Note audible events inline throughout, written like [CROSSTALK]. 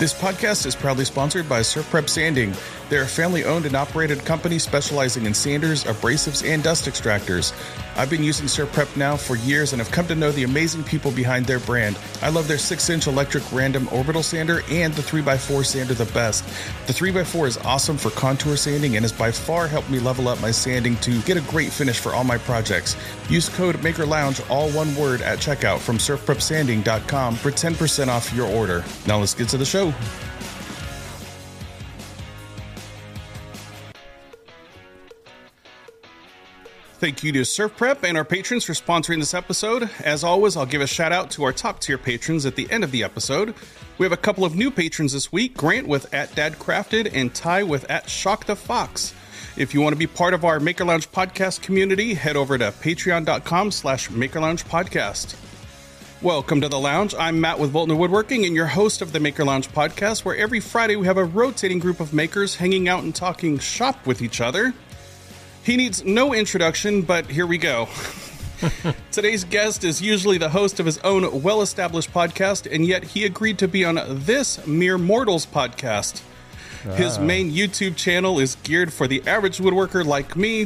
This podcast is proudly sponsored by SurfPrep Sanding. They're a family owned and operated company specializing in sanders, abrasives, and dust extractors. I've been using SurfPrep now for years and have come to know the amazing people behind their brand. I love their 6 inch electric random orbital sander and the 3x4 sander the best. The 3x4 is awesome for contour sanding and has by far helped me level up my sanding to get a great finish for all my projects. Use code Maker Lounge, all one word, at checkout from surfprepsanding.com for 10% off your order. Now let's get to the show. Thank you to SurfPrep and our patrons for sponsoring this episode. As always, I'll give a shout out to our top tier patrons at the end of the episode. We have a couple of new patrons this week Grant with at Dad Crafted and Ty with at Shock the Fox. If you want to be part of our Maker Lounge podcast community, head over to patreon.com slash Maker Lounge podcast. Welcome to the lounge. I'm Matt with Voeltner Woodworking and your host of the Maker Lounge podcast, where every Friday we have a rotating group of makers hanging out and talking shop with each other. He needs no introduction, but here we go. [LAUGHS] Today's guest is usually the host of his own well established podcast, and yet he agreed to be on this Mere Mortals podcast. His ah. main YouTube channel is geared for the average woodworker like me,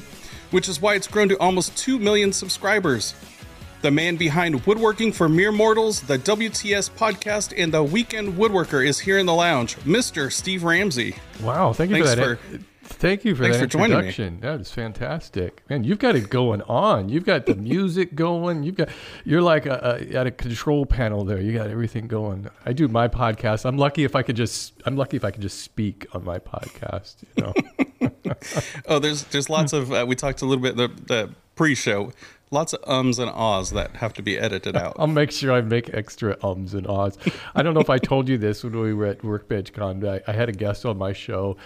which is why it's grown to almost 2 million subscribers. The man behind Woodworking for Mere Mortals, the WTS podcast, and the Weekend Woodworker is here in the lounge, Mr. Steve Ramsey. Wow, thank you Thanks for that. for- thank you for that for introduction. That is fantastic, man. You've got it going on. You've got the music [LAUGHS] going. You've got you're like a, a, at a control panel there. You got everything going. I do my podcast. I'm lucky if I could just. I'm lucky if I could just speak on my podcast. You know. [LAUGHS] Oh, there's there's lots of uh, we talked a little bit the the pre-show, lots of ums and ahs that have to be edited out. I'll make sure I make extra ums and ahs. I don't know if I told you this when we were at Workbench Con. but I, I had a guest on my show,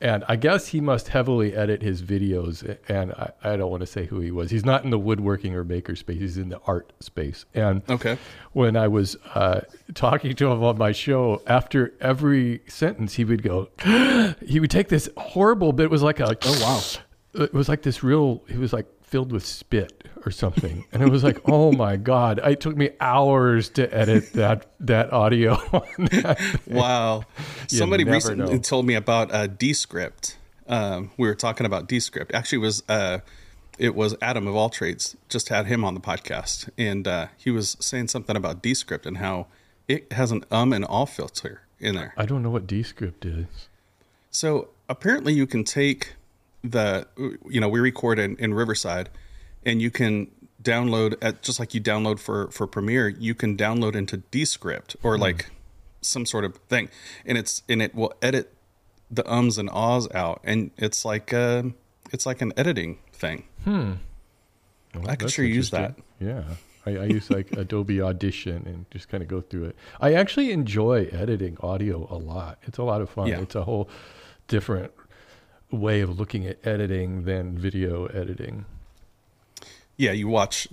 and I guess he must heavily edit his videos. And I, I don't want to say who he was. He's not in the woodworking or maker space. He's in the art space. And Okay. when I was uh, talking to him on my show, after every sentence, he would go, [GASPS] he would take this horrible bit. It was like a, oh wow, it was like this real. He was like filled with spit or something, and it was like, [LAUGHS] oh my god! It took me hours to edit that that audio. [LAUGHS] on that. Wow. Somebody recently know. told me about uh, Descript. Um, we were talking about Descript. Actually, it was uh, it was Adam of All Trades. Just had him on the podcast, and uh, he was saying something about Descript and how it has an um and all filter in there. I don't know what Descript is. So apparently, you can take the you know we record in, in Riverside, and you can download at just like you download for for Premiere, you can download into Descript or like some sort of thing, and it's and it will edit the ums and ahs out, and it's like uh, it's like an editing thing. Well, I could sure use that. Yeah. I, I use like [LAUGHS] Adobe Audition and just kind of go through it. I actually enjoy editing audio a lot. It's a lot of fun. Yeah. It's a whole different way of looking at editing than video editing. Yeah, you watch.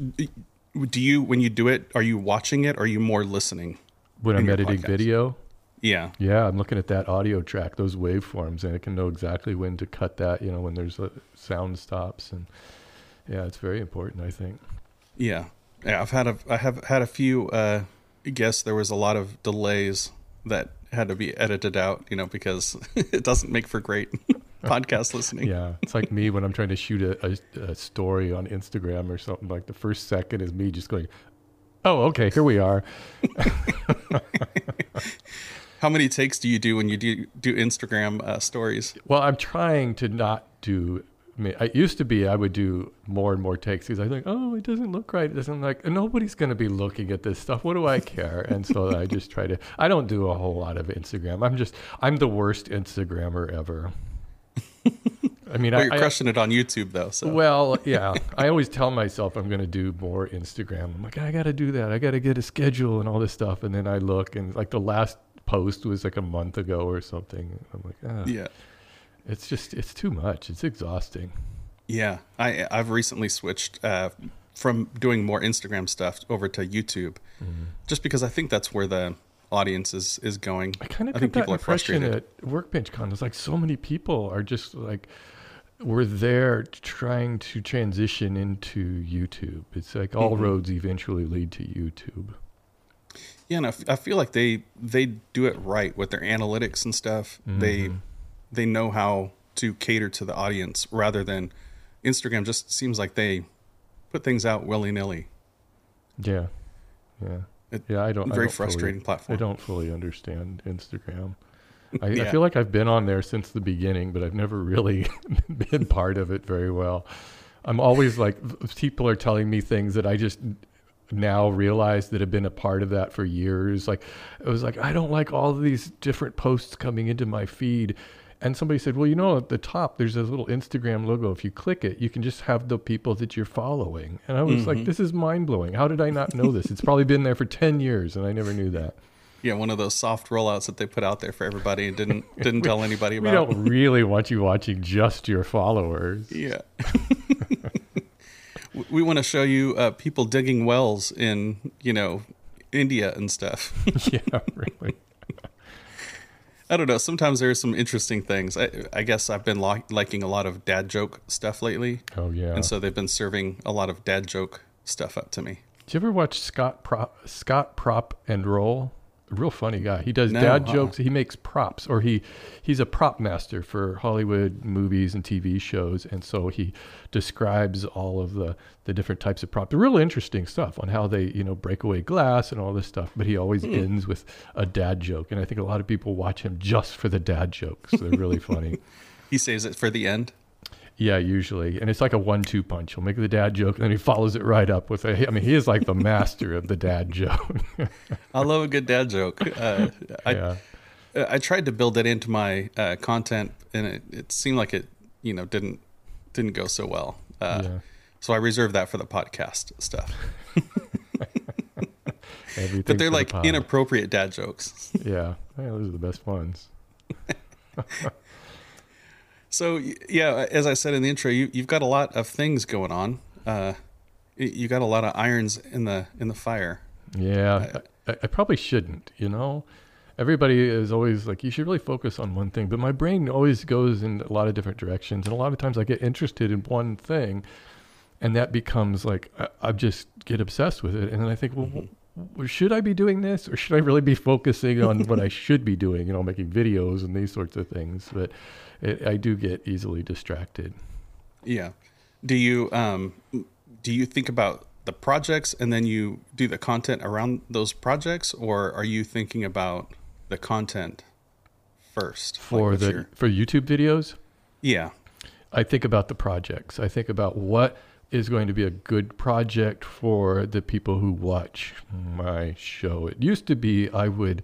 Do you when you do it? Are you watching it? or Are you more listening? When I'm editing podcast. video, Yeah. yeah, I'm looking at that audio track, those waveforms, and I can know exactly when to cut that, you know, when there's a sound stops. And yeah, it's very important, I think. Yeah, yeah. I've had a I have had a few uh, guests. There was a lot of delays that had to be edited out. You know, because [LAUGHS] it doesn't make for great [LAUGHS] [LAUGHS] podcast listening. Yeah, it's like me when I'm trying to shoot a, a, a story on Instagram or something. Like the first second is me just going, "Oh, okay, here we are." [LAUGHS] How many takes do you do when you do do Instagram uh, stories? Well, I'm trying to not do. I mean, it used to be I would do more and more takes because I think, oh, it doesn't look right. It doesn't like nobody's going to be looking at this stuff. What do I care? And so I just try to. I don't do a whole lot of Instagram. I'm just. I'm the worst Instagrammer ever. [LAUGHS] I mean, Well, I, you're I crushing it on YouTube though. So Well, [LAUGHS] yeah. I always tell myself I'm going to do more Instagram. I'm like, I got to do that. I got to get a schedule and all this stuff. And then I look, and like the last post was like a month ago or something. I'm like, ah, yeah, it's just, it's too much. It's exhausting. yeah. I I've recently switched uh, from doing more Instagram stuff over to YouTube, just because I think that's where the audience is is going. I kind of I think people are frustrated. at Workbench Con. It's like so many people are just like, we're there trying to transition into YouTube. It's like all Mhm. roads eventually lead to YouTube. Yeah, and I, f- I feel like they they do it right with their analytics and stuff. They they know how to cater to the audience rather than Instagram. Just seems like they put things out willy nilly. Yeah, yeah, It- yeah. I don't. I very don't frustrating fully, platform. I don't fully understand Instagram. I, I feel like I've been on there since the beginning, but I've never really [LAUGHS] been part of it very well. I'm always like, people are telling me things that I just now realize that have been a part of that for years. Like, it was like, I don't like all of these different posts coming into my feed. And somebody said, well, you know, at the top, there's this little Instagram logo. If you click it, you can just have the people that you're following. And I was like, this is mind blowing. How did I not know this? It's probably been there for 10 years and I never knew that. Yeah, one of those soft rollouts that they put out there for everybody and didn't [LAUGHS] didn't tell anybody about. We don't really want you watching just your followers. Yeah. [LAUGHS] We- we want to show you uh, people digging wells in, you know, India and stuff. [LAUGHS] yeah, really. I don't know. Sometimes there are some interesting things. I, I guess I've been li- liking a lot of dad joke stuff lately. Oh, yeah. And so they've been serving a lot of dad joke stuff up to me. Did you ever watch Scott Prop, Scott Prop and Roll? A real funny guy. He does No, dad uh-uh. jokes. He makes props, or he he's a prop master for Hollywood movies and TV shows, and so he describes all of the the different types of props. Real interesting stuff on how they you know break away glass and all this stuff. But he always hmm. ends with a dad joke, and I think a lot of people watch him just for the dad jokes. They're really funny. [LAUGHS] He saves it for the end. Yeah, usually, and it's like a one-two punch. He'll make the dad joke, and then he follows it right up with a. I mean, he is like the [LAUGHS] master of the dad joke. I love a good dad joke. Uh, I, yeah, I tried to build that into my uh, content, and it, it seemed like it, you know, didn't didn't go so well. Uh, Yeah. So I reserved that for the podcast stuff. [LAUGHS] But they're for the like inappropriate dad jokes. Yeah, yeah, those are the best ones. [LAUGHS] So yeah, as I said in the intro, you you've got a lot of things going on. Uh, you got a lot of irons in the in the fire. Yeah, I, I probably shouldn't. You know, everybody is always like, you should really focus on one thing. But my brain always goes in a lot of different directions, and a lot of times I get interested in one thing, and that becomes like I, I just get obsessed with it, and then I think, well. w- Should I be doing this, or should I really be focusing on what I [LAUGHS] should be doing? You know, making videos and these sorts of things. But it, I do get easily distracted. Yeah. Do you um do you think about the projects and then you do the content around those projects, or are you thinking about the content first for what's the your- for YouTube videos. yeah I think about the projects. I think about what is going to be a good project for the people who watch my show. It used to be I would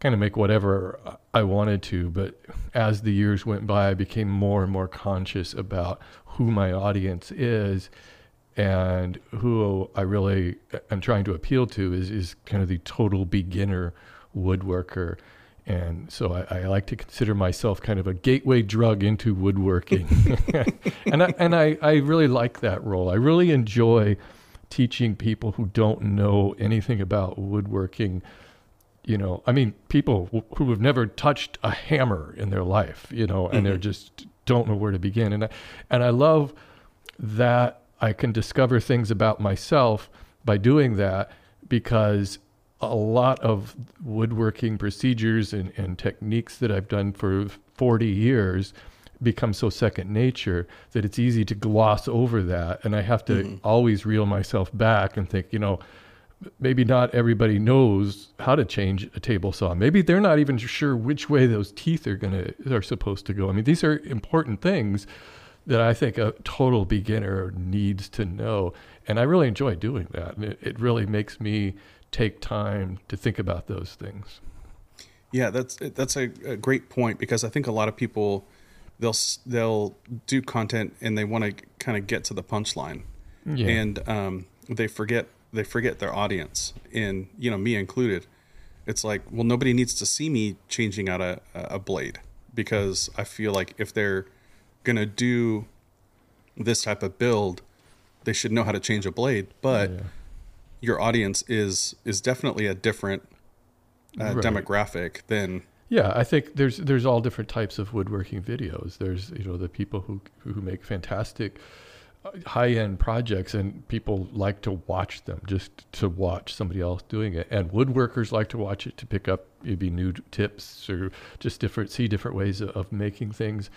kind of make whatever I wanted to, but as the years went by, I became more and more conscious about who my audience is and who I really am trying to appeal to is, is kind of the total beginner woodworker. And so I, I like to consider myself kind of a gateway drug into woodworking. [LAUGHS] and I, and I, I really like that role. I really enjoy teaching people who don't know anything about woodworking you know i mean people who- have never touched a hammer in their life you know and they're mm-hmm. just don't know where to begin. And I, and i love that i can discover things about myself by doing that because a lot of woodworking procedures and, and techniques that i've done for 40 years become so second nature that it's easy to gloss over that. And i have to mm-hmm. always reel myself back and think you know maybe not everybody knows how to change a table saw. Maybe they're not even sure which way those teeth are gonna are supposed to go. I mean, these are important things that I think a total beginner needs to know, and I really enjoy doing that. It, it really makes me take time to think about those things. yeah that's that's a, a great point because I think a lot of people they'll they'll do content and they want to kind of get to the punchline Yeah. and um, they forget they forget their audience and you know me included it's like well nobody needs to see me changing out a, a blade because i feel like if they're gonna do this type of build they should know how to change a blade but Yeah. your audience is is definitely a different uh, Right. demographic than Yeah, I think there's there's all different types of woodworking videos. There's you know the people who who make fantastic high end projects and people like to watch them just to watch somebody else doing it. And woodworkers like to watch it to pick up maybe new tips or just different see different ways of making things.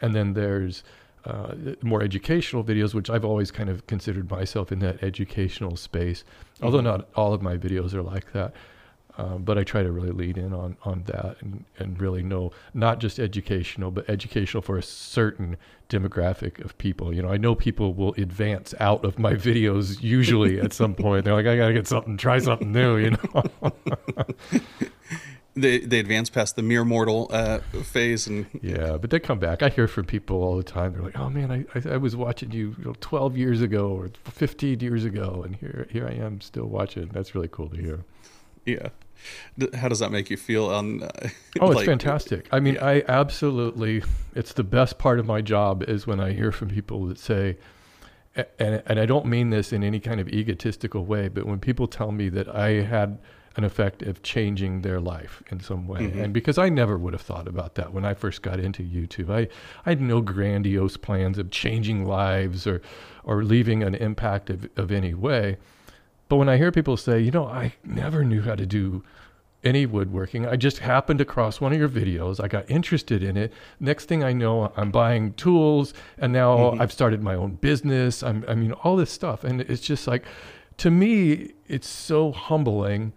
And then there's uh, more educational videos which i've always kind of considered myself in that educational space mm-hmm. although not all of my videos are like that. Um, but I try to really lead in on, on that and, and really know not just educational, but educational for a certain demographic of people. You know, I know people will advance out of my videos usually at some [LAUGHS] point. They're like, I gotta get something, try something new, you know. [LAUGHS] they they advance past the mere mortal uh, phase and yeah, but they come back. I hear from people all the time. They're like, "Oh man, I I, I was watching you, you know, 12 years ago or 15 years ago, and here here I am still watching." That's really cool to hear. Yeah how does that make you feel on uh, oh it's fantastic i mean yeah. i absolutely it's the best part of my job is when i hear from people that say and, and i don't mean this in any kind of egotistical way but when people tell me that i had an effect of changing their life in some way mm-hmm. and because i never would have thought about that when i first got into youtube i, I had no grandiose plans of changing lives or or leaving an impact of, of any way but when I hear people say, you know, I never knew how to do any woodworking. I just happened across one of your videos. I got interested in it. Next thing I know, I'm buying tools and now mm-hmm. I've started my own business. I'm, I mean, all this stuff. And it's just like, to me, it's so humbling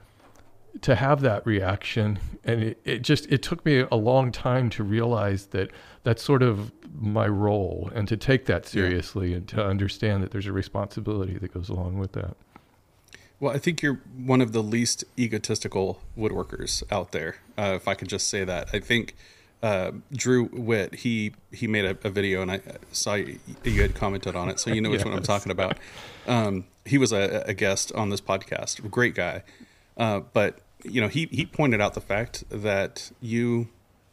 to have that reaction. And it, it just, it took me a long time to realize that that's sort of my role and to take that seriously yeah. and to understand that there's a responsibility that goes along with that. Well, I think you're one of the least egotistical woodworkers out there, uh, if I could just say that. I think uh, Drew Witt he he made a, a, video and I saw you, you, had commented on it, so you know which yes. one I'm [LAUGHS] talking about. Um, he was a, a, guest on this podcast, great guy, uh, but you know he he pointed out the fact that you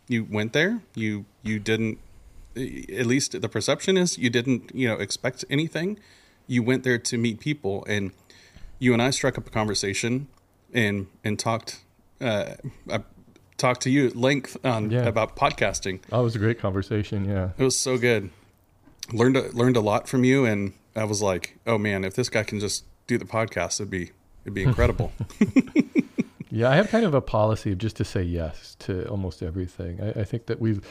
you went there, you you didn't at least the perception is you didn't you know expect anything. You went there to meet people and you and I struck up a conversation and and talked. Uh, I talked to you at length on yeah. about podcasting. Oh, it was a great conversation. Yeah, it was so good. learned a, learned a lot from you, and I was like, oh man, if this guy can just do the podcast, it'd be it'd be incredible. [LAUGHS] [LAUGHS] yeah, I have kind of a policy of just to say yes to almost everything. I, I think that we've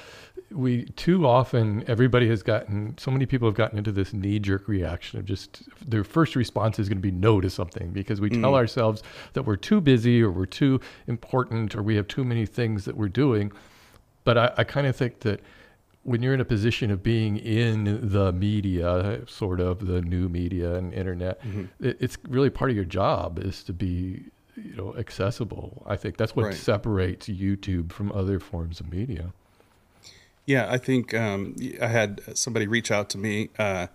we too often everybody has gotten so many people have gotten into this knee jerk reaction of just their first response is going to be no to something because we mm. tell ourselves that we're too busy or we're too important or we have too many things that we're doing. But I, I kind of think that when you're in a position of being in the media, sort of the new media and internet, mm-hmm. it, it's really part of your job is to be you know accessible. I think that's what right. separates YouTube from other forms of media. Yeah, I think um, I had somebody reach out to me. Uh,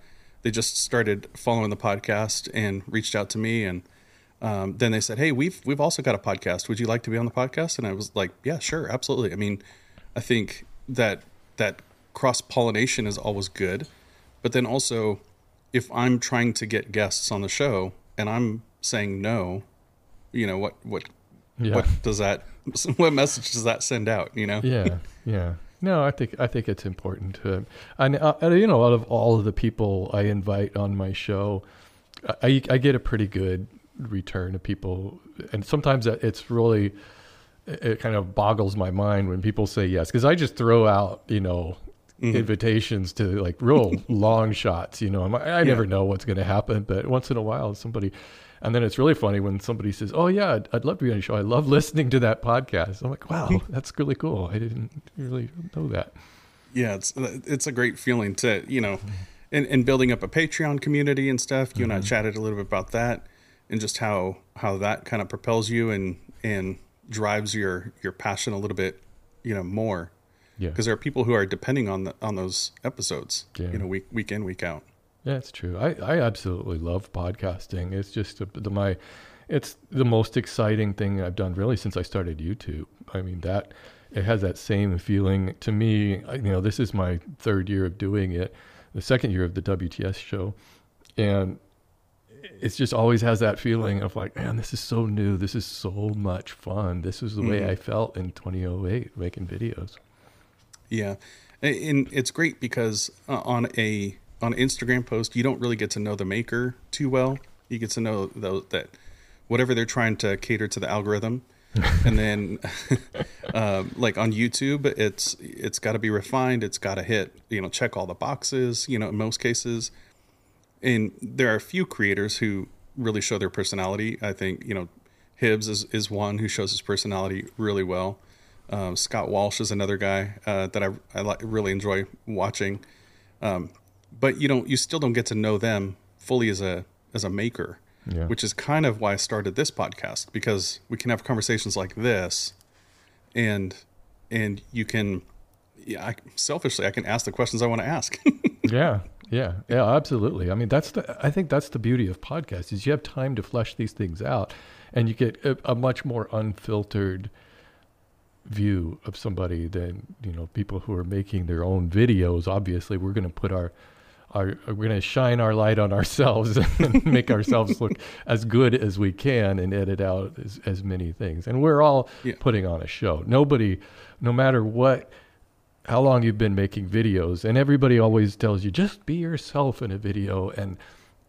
they just started following the podcast and reached out to me, and um, then they said, "Hey, we've we've also got a podcast. Would you like to be on the podcast?" And I was like, "Yeah, sure, absolutely." I mean, I think that that cross pollination is always good, but then also, if I'm trying to get guests on the show and I'm saying no, you know what what yeah. what does that [LAUGHS] what message does that send out? You know? Yeah, yeah. No, I think I think it's important to, and uh, you know, out of all of the people I invite on my show, I I get a pretty good return of people, and sometimes it's really it kind of boggles my mind when people say yes because I just throw out you know mm-hmm. invitations to like real [LAUGHS] long shots. You know, I, I never know what's going to happen, but once in a while somebody and then it's really funny when somebody says, "Oh yeah, I'd, I'd love to be on your show. I love listening to that podcast." I'm like, "Wow, [LAUGHS] that's really cool. I didn't really know that." Yeah, it's it's a great feeling to you know, and, and building up a Patreon community and stuff. You mm-hmm. and I mm-hmm. chatted a little bit about that, and just how how that kind of propels you and and drives your your passion a little bit, you know, more. Yeah. Because there are people who are depending on the on those episodes, yeah. you know, week week in week out. Yeah, it's true. I, I absolutely love podcasting. It's just a, the, my, it's the most exciting thing I've done really since I started YouTube. I mean that it has that same feeling to me. You know, this is my third year of doing it, the second year of the WTS show, and it just always has that feeling of like, man, this is so new. This is so much fun. This is the mm-hmm. way I felt in 2008 making videos. Yeah, and it's great because uh, on a on Instagram post, you don't really get to know the maker too well. You get to know that whatever they're trying to cater to the algorithm, [LAUGHS] and then [LAUGHS] um, like on YouTube, it's it's got to be refined. It's got to hit you know check all the boxes. You know, in most cases, and there are a few creators who really show their personality. I think you know Hibbs is is one who shows his personality really well. Um, Scott Walsh is another guy uh, that I I li- really enjoy watching. Um, but you don't you still don't get to know them fully as a as a maker, Yeah. which is kind of why I started this podcast because we can have conversations like this, and and you can yeah I, selfishly I can ask the questions I want to ask. [LAUGHS] yeah yeah yeah absolutely i mean that's the i think that's the beauty of podcasts is you have time to flesh these things out and you get a, a much more unfiltered view of somebody than you know people who are making their own videos obviously we're going to put our our we're going to shine our light on ourselves [LAUGHS] and make ourselves look as good as we can and edit out as, as many things and we're all Yeah. putting on a show nobody no matter what how long you've been making videos and everybody always tells you just be yourself in a video and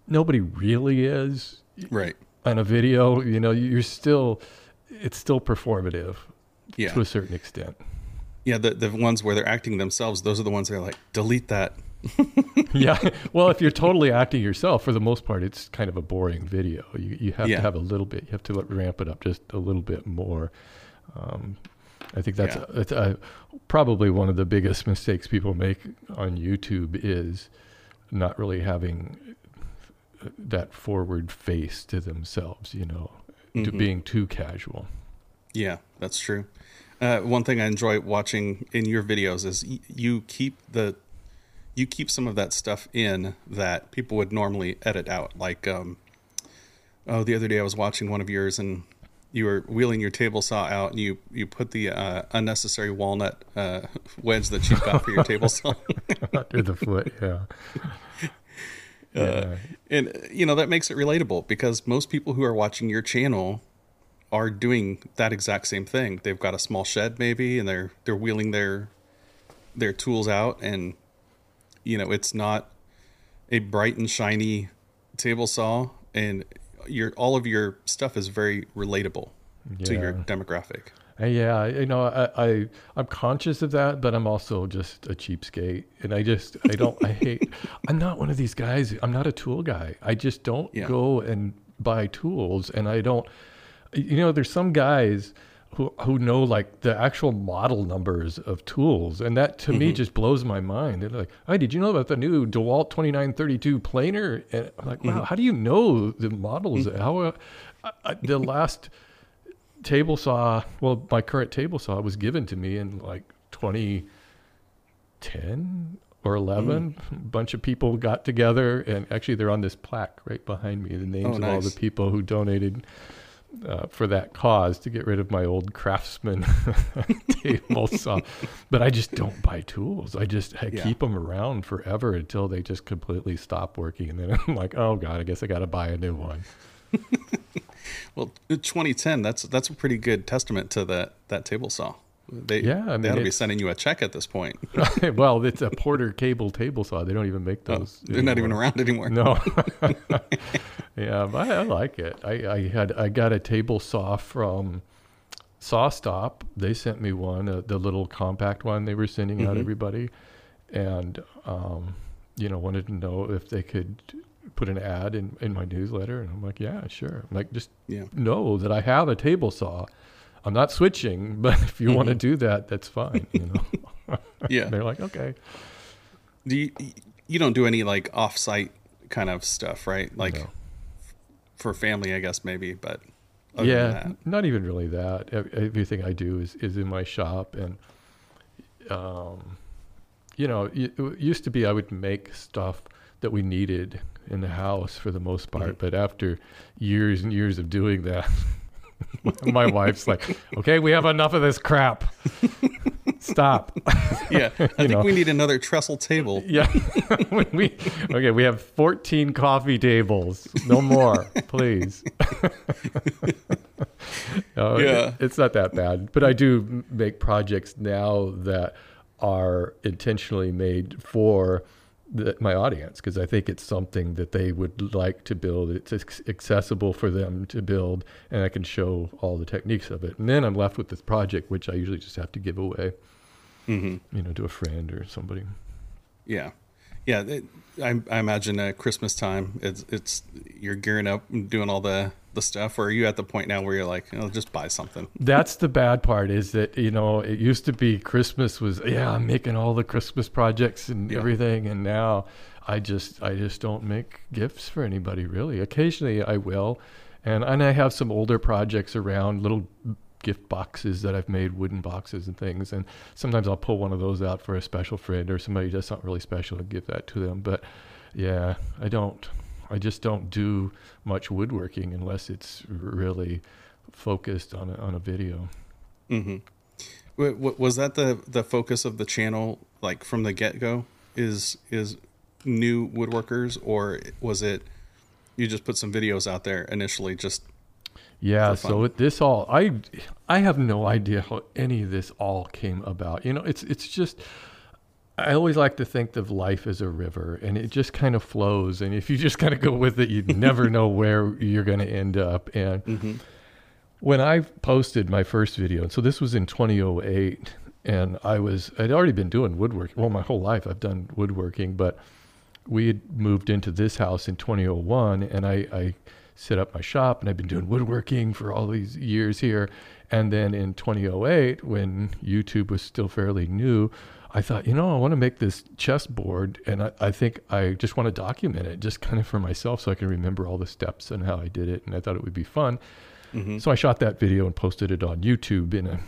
nobody really is right. on a video you know you're still it's still performative Yeah. to a certain extent Yeah. The the ones where they're acting themselves, those are the ones that are like delete that. [LAUGHS] yeah well if you're totally acting yourself for the most part it's kind of a boring video you, you have Yeah. to have a little bit you have to ramp it up just a little bit more um, i think that's Yeah. it's uh probably one of the biggest [LAUGHS] mistakes people make on youtube is not really having that forward face to themselves you know to Mhm. being too casual Yeah, that's true. Uh, one thing I enjoy watching in your videos is y- you keep the you keep some of that stuff in that people would normally edit out. Like, um, oh, the other day I was watching one of yours and you were wheeling your table saw out and you you put the uh, unnecessary walnut uh, [LAUGHS] wedge that you got for your table saw. [LAUGHS] under the foot yeah [LAUGHS] Uh, and uh, you know that makes it relatable because most people who are watching your channel are doing that exact same thing. They've got a small shed maybe and they're they're wheeling their their tools out and you know it's not a bright and shiny table saw and your all of your stuff is very relatable to your demographic. Yeah, you know, I, I I'm conscious of that, but I'm also just a cheapskate, and I just I don't I hate. [LAUGHS] I'm not one of these guys. I'm not a tool guy. I just don't Yeah. go and buy tools, and I don't. You know, there's some guys who who know like the actual model numbers of tools, and that to me mm-hmm. just blows my mind. They're like, "Hey, did you know about the new DeWalt 2932 planer?" And I'm like, "Wow, mm-hmm. how do you know the models? Mm-hmm. How uh, I, I, the last." table saw well my current table saw was given to me in like 2010 or 11 a bunch of people got together and actually they're on this plaque right behind me the names Oh, of all the people who donated uh, for that cause to get rid of my old craftsman [LAUGHS] table saw but i just don't buy tools i just I Yeah. keep them around forever until they just completely stop working and then i'm [LAUGHS] like oh god i guess i gotta buy a new one [LAUGHS] Well, 2010 that's that's a pretty good testament to that that table saw. They Yeah, I mean, to be sending you a check at this point. [LAUGHS] well, it's a Porter cable table saw. They don't even make Oh, those. they're not even around anymore. No. [LAUGHS] [LAUGHS] yeah, but I, I like it. I, I had I got a table saw from SawStop. They sent me one, uh, the little compact one they were sending out Mhm. everybody, and um, you know wanted to know if they could put an ad in, in my newsletter, and I'm like, yeah, sure. I'm like, just Yeah. know that I have a table saw. I'm not switching, [LAUGHS] but if you want to do that, that's fine. You know. [LAUGHS] Yeah. They're like, okay. Do you you don't do any like off-site kind of stuff, right? Like No. for family, I guess maybe, but other than yeah, that- not even really that. Everything I do is, is in my shop, and um, you know, it used to be I would make stuff that we needed in the house for the most part, Mhm. but after years and years of doing that, [LAUGHS] [LAUGHS] my wife's like, "Okay, we have enough of this crap. Stop." yeah. I [LAUGHS] think know. we need another trestle table. Yeah. [LAUGHS] We okay, we have 14 coffee tables. No more, please. No, it- Yeah. it's not that bad, but I do make projects now that are intentionally made for the, my audience because I think it's something that they would like to build. It's accessible for them to build, and I can show all the techniques of it. And then I'm left with this project, which I usually just have to give away, mm-hmm. you know, to a friend or somebody. Yeah, yeah. It, I, I, imagine at Christmas time, it's it's you're gearing up and doing all the the stuff, or are you at the point now where you're like, oh, just buy something? That's the bad part. Is that you know it used to be Christmas was yeah I'm making all the Christmas projects and yeah. everything, and now I just I just don't make gifts for anybody really. Occasionally I will, and and I have some older projects around little gift boxes that I've made, wooden boxes and things. And sometimes I'll pull one of those out for a special friend or somebody that's not really special and give that to them. But yeah, I don't. I just don't do much woodworking unless it's really focused on a, on a video. Mm-hmm. Was that the the focus of the channel, like from the get go? Is is new woodworkers, or was it you just put some videos out there initially, just yeah, so this all I I have no idea how any of this all came about. You know, it's it's just I always like to think of life as a river and it just kind of flows. And if you just kind of go with it, you [LAUGHS] never know where you're going to end up. And mm-hmm. when I posted my first video, so this was in 2008, and I was, I'd already been doing woodworking. Well, my whole life I've done woodworking, but we had moved into this house in 2001 and I, I set up my shop and I've been doing woodworking for all these years here. And then in 2008, when YouTube was still fairly new, I thought, you know, I want to make this chessboard, and I, I, think I just want to document it, just [LAUGHS] kind of for myself, so I can remember all the steps and how I did it. And I thought it would be fun. Mm-hmm. So I shot that video and posted it on YouTube in a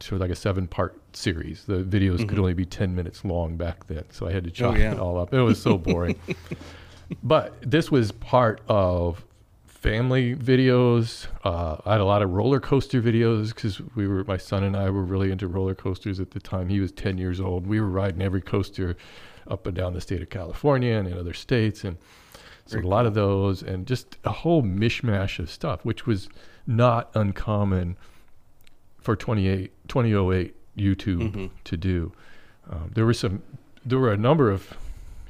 sort of like a seven-part series. The videos mm-hmm. could only be ten minutes long back then, so I had to chop oh, yeah. it all up. It was so boring. [LAUGHS] but this was part of family videos. Uh, I had a lot of roller coaster videos because we were my son and I were really into roller coasters at the time. He was ten years old. We were riding every coaster up and down the state of California and in other states, and so a lot of those, and just a whole mishmash of stuff, which was not uncommon for 28, 2008 YouTube mm-hmm. to do. Um, there were some, there were a number of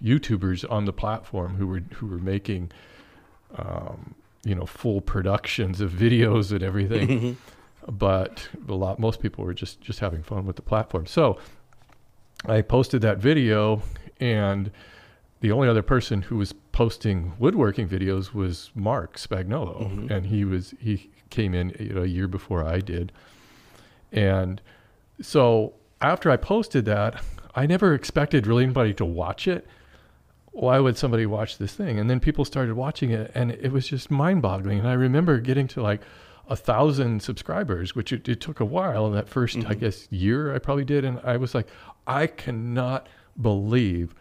YouTubers on the platform who were who were making um, you know full productions of videos and everything. Mm-hmm. but a lot most people were just just having fun with the platform. So I posted that video and the only other person who was posting woodworking videos was Marc Spagnuolo mm-hmm. and he was he came in you know, a year before I did, and so after I posted that, I never expected really anybody to watch it, why would somebody watch this thing? And then people started watching it, and it was just mind boggling. And I remember getting to like a thousand subscribers, which it, it took a while. In that 1st mm-hmm. I guess, year, I probably did. And I was like, I cannot believe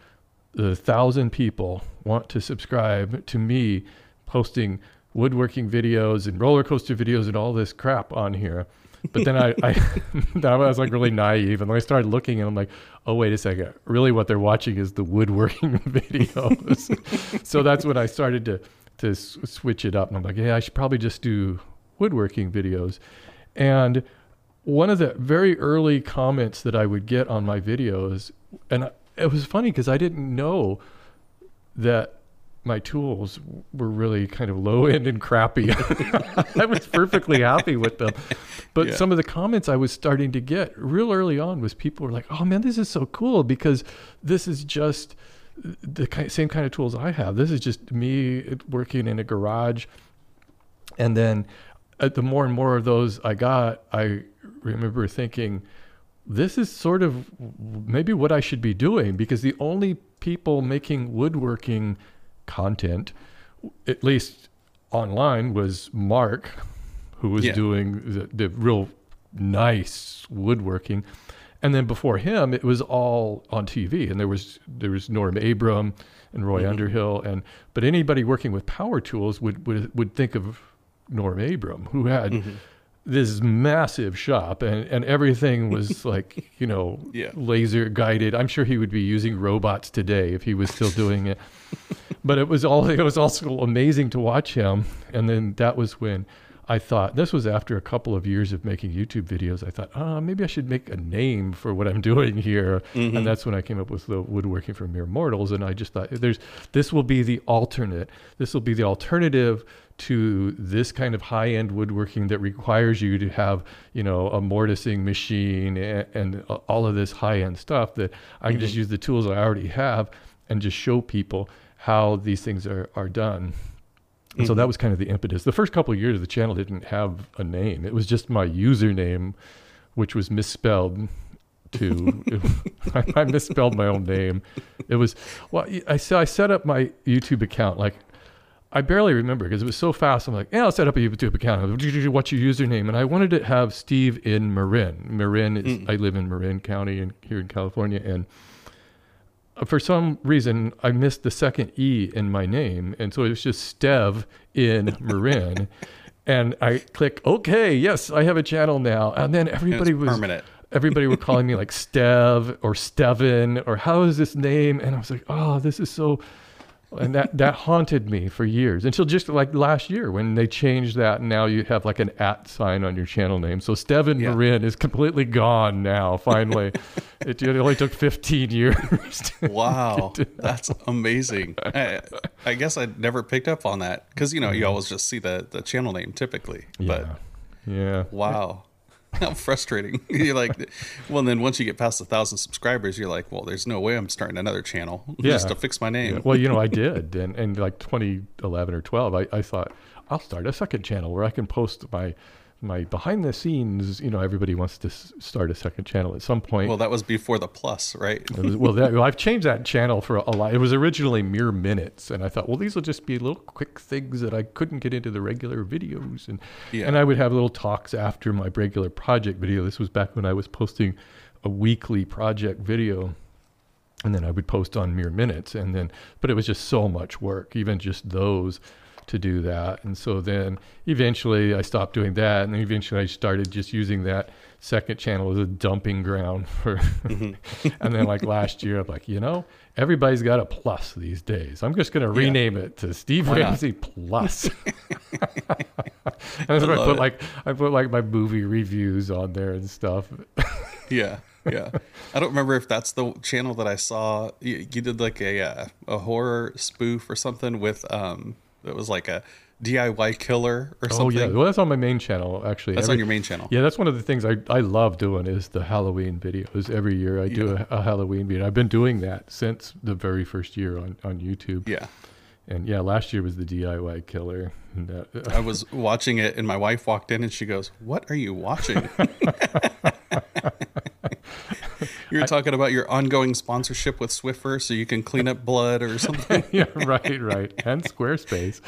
the thousand people want to subscribe to me posting woodworking videos and roller coaster videos and all this crap on here. But then I, I, [LAUGHS] I was like really naive, and then I started looking, and I'm like, oh wait a second, really, what they're watching is the woodworking [LAUGHS] videos. so that's when I started to to switch it up, and I'm like, yeah, I should probably just do woodworking videos. And one of the very early comments that I would get on my videos, and it was funny because I didn't know that my tools were really kind of low end and crappy. [LAUGHS] I was perfectly happy with them. But yeah. some of the comments I was starting to get real early on was people were like, "Oh man, this is so cool because this is just the same kind of tools I have. This is just me working in a garage." And then uh, the more and more of those I got, I remember thinking, this is sort of maybe what I should be doing because the only people making woodworking content, at least online, was Marc, who was yeah. doing the, the real nice woodworking. And then before him, it was all on TV, and there was there was Norm Abram and Roy mm-hmm. Underhill, and but anybody working with power tools would would, would think of Norm Abram, who had mm-hmm. this massive shop, and and everything [LAUGHS] was like you know yeah. laser guided. I'm sure he would be using robots today if he was still doing it but it was all [LAUGHS] it was also amazing to watch him. And then that was when I thought this was after a couple of years of making YouTube videos. I thought, oh, maybe I should make a name for what I'm [LAUGHS] doing here, Mm-hmm. and that's when I came up with the woodworking for mere mortals. And I just thought, there's this will be the alternate. This will be the alternative to this kind of high-end woodworking that requires you to have, you know, a mortising machine and, and all of this high-end stuff. That I can just use the tools I already have and just show people how these things are are done. And so that mm-hmm. was kind of the impetus. The first couple of years, the channel didn't have a name. It was just my username, which was misspelled. To I, [LAUGHS] [LAUGHS] I misspelled my own name. It was well. I so I set up my YouTube account like I barely remember because it was so fast. I'm like, yeah, I'll set up a YouTube account. [LAUGHS] What's your username? And I wanted to have Steve in Marin. Marin is mm. I live in Marin County in, here in California, and for some reason I missed the second E in my name, and so it was just Stev in [LAUGHS] Marin. and I click, okay, yes, I have a channel now. And then everybody was permanent. everybody were calling me like [LAUGHS] Stev or Steven or how is this name? And I was like, oh, this is so. And that, that haunted me for years until just like last year when they changed that. And now you have like an at sign on your channel name. So Steven Yeah. Marin is completely gone now, finally. [LAUGHS] it, it only took 15 years. Wow, that's amazing. [LAUGHS] I, I guess I never picked up on that because you know you mm-hmm. always just see the the channel name typically. But yeah. Yeah. wow, [LAUGHS] how frustrating! [LAUGHS] you're like, well, then once you get past a thousand subscribers, you're like, well, there's no way I'm starting another channel [LAUGHS] just to fix my name. Well, you know, I did. And, and like 2011 or 12, I, I thought I'll start a second channel where I can post my my behind the scenes. You know, everybody wants to s- start a second channel at some point. Well, that was before the plus, right? Was- well, that, well, I've changed that channel for a lot. It was originally mere minutes, and I thought, well, these will just be little quick things that I couldn't get into the regular videos, and Yeah. and I would have little talks after my regular project video. This was back when I was posting a weekly project video, and then I would post on mere minutes, and then but it was just so much work, even just those to do that, and so then eventually I stopped doing that, and then eventually I started just using that second channel as a dumping ground [LAUGHS] for, [LAUGHS] and then like last year I'm like, you know, everybody's got a plus these days. I'm just gonna rename it to Steve Why not? Ramsey Plus. and [LAUGHS] that's where I put it. like I put like my movie reviews on there and stuff. Yeah, yeah. I don't remember if that's the channel that I saw. You, you did like a uh, a horror spoof or something with um. It was like a DIY killer or something. Oh yeah, well that's on my main channel actually. That's Every- on your main channel. Yeah, that's one of the things I, I love doing is the Halloween videos. Every year I do a, a Halloween video. I've been doing that since the very first year on, on YouTube. Yeah. And yeah, last year was the DIY killer. [LAUGHS] That, uh, I was watching it, and my wife walked in, and she goes, "What are you watching?" [LAUGHS] you were talking about your ongoing sponsorship with Swiffer, so you can clean up blood or something. [LAUGHS] yeah, right, right. And Squarespace.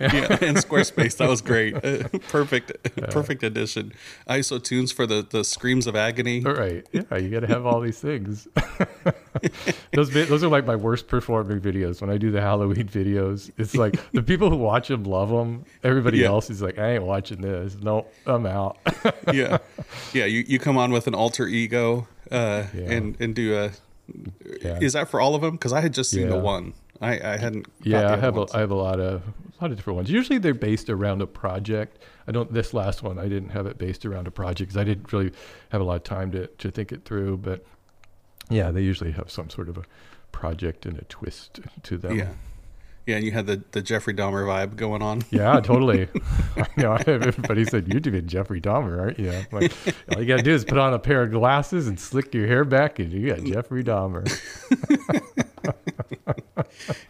yeah, and Squarespace. That was great. Uh, perfect, perfect addition. ISOtunes for the the screams of agony. All right. Yeah, you got to have all these things. [LAUGHS] those those are like my worst performing videos. When I do the Halloween videos, it's like the people who watch them love them. Everybody Yeah. else is like, I ain't watching this. Nope, I'm out. yeah, [LAUGHS] yeah. You you come on with an alter ego, uh, Yeah. and and do a. Yeah. Is that for all of them? Because I had just seen the one. I I hadn't. Yeah, I have a, ones. I have a lot of a lot of different ones. Usually they're based around a project. I don't. This last one I didn't have it based around a project because I didn't really have a lot of time to to think it through. But yeah, they usually have some sort of a project and a twist to them. Yeah. Yeah, and you had the, the Jeffrey Dahmer vibe going on. Yeah, [LAUGHS] totally. [LAUGHS] I know everybody said you're doing Jeffrey Dahmer, aren't you? I'm Like, all you gotta do is put on a pair of glasses and slick your hair back, and you got Jeffrey Dahmer. [LAUGHS]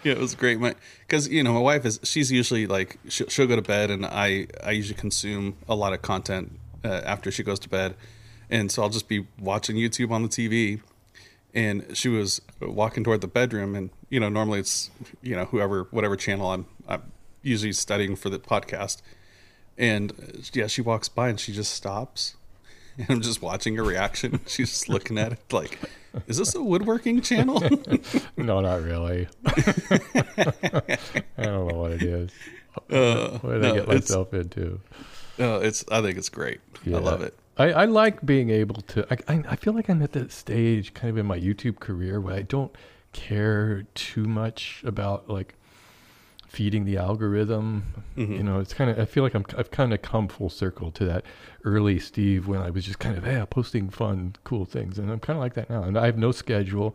Yeah, it was great. My because you know my wife is she's usually like she'll, she'll go to bed and I I usually consume a lot of content uh, after she goes to bed, and so I'll just be watching YouTube on the TV, and she was walking toward the bedroom and you know normally it's you know whoever whatever channel I'm I'm usually studying for the podcast, and uh, yeah she walks by and she just stops. [LAUGHS] And I'm just watching her reaction. [LAUGHS] She's just looking at it like, "Is this a woodworking channel?" [LAUGHS] No, not really. I don't know what it is. Uh, What did I get myself into? Uh, it's. I think it's great. I love it. I, I like being able to. I, I, I feel like I'm at that stage, kind of in my YouTube career, where I don't care too much about like feeding the algorithm. Mhm. You know, it's kind of I feel like I'm I've kind of come full circle to that early Steve when I was just kind of yeah posting fun cool things, and I'm kind of like that now. And I have no schedule.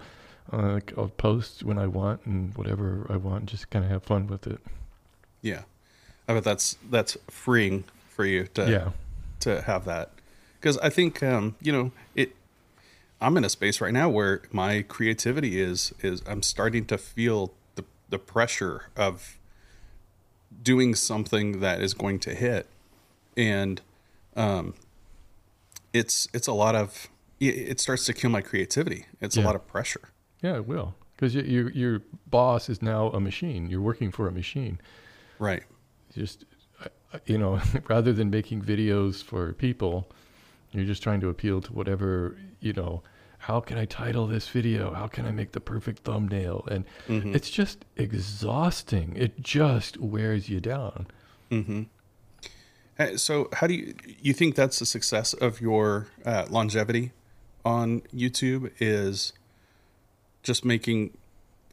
Uh, I'll post when I want and whatever I want, just kind of have fun with it. Yeah, I bet that's that's freeing for you to yeah, to have that because I think um, you know it. I'm in a space right now where my creativity is is I'm starting to feel the the pressure of doing something that is going to hit, and um, it's it's a lot of it- it starts to kill my creativity. It's a lot of pressure. yeah, it will because you, your your boss is now a machine. You're working for a machine. Right. just you know [LAUGHS] rather than making videos for people you're just trying to appeal to whatever you know how can i title this video how can i make the perfect thumbnail and Mhm. it's just exhausting it just wears you down Mm-hmm. Uh, So, how do you you think that's the success of your uh, longevity on YouTube? Is just making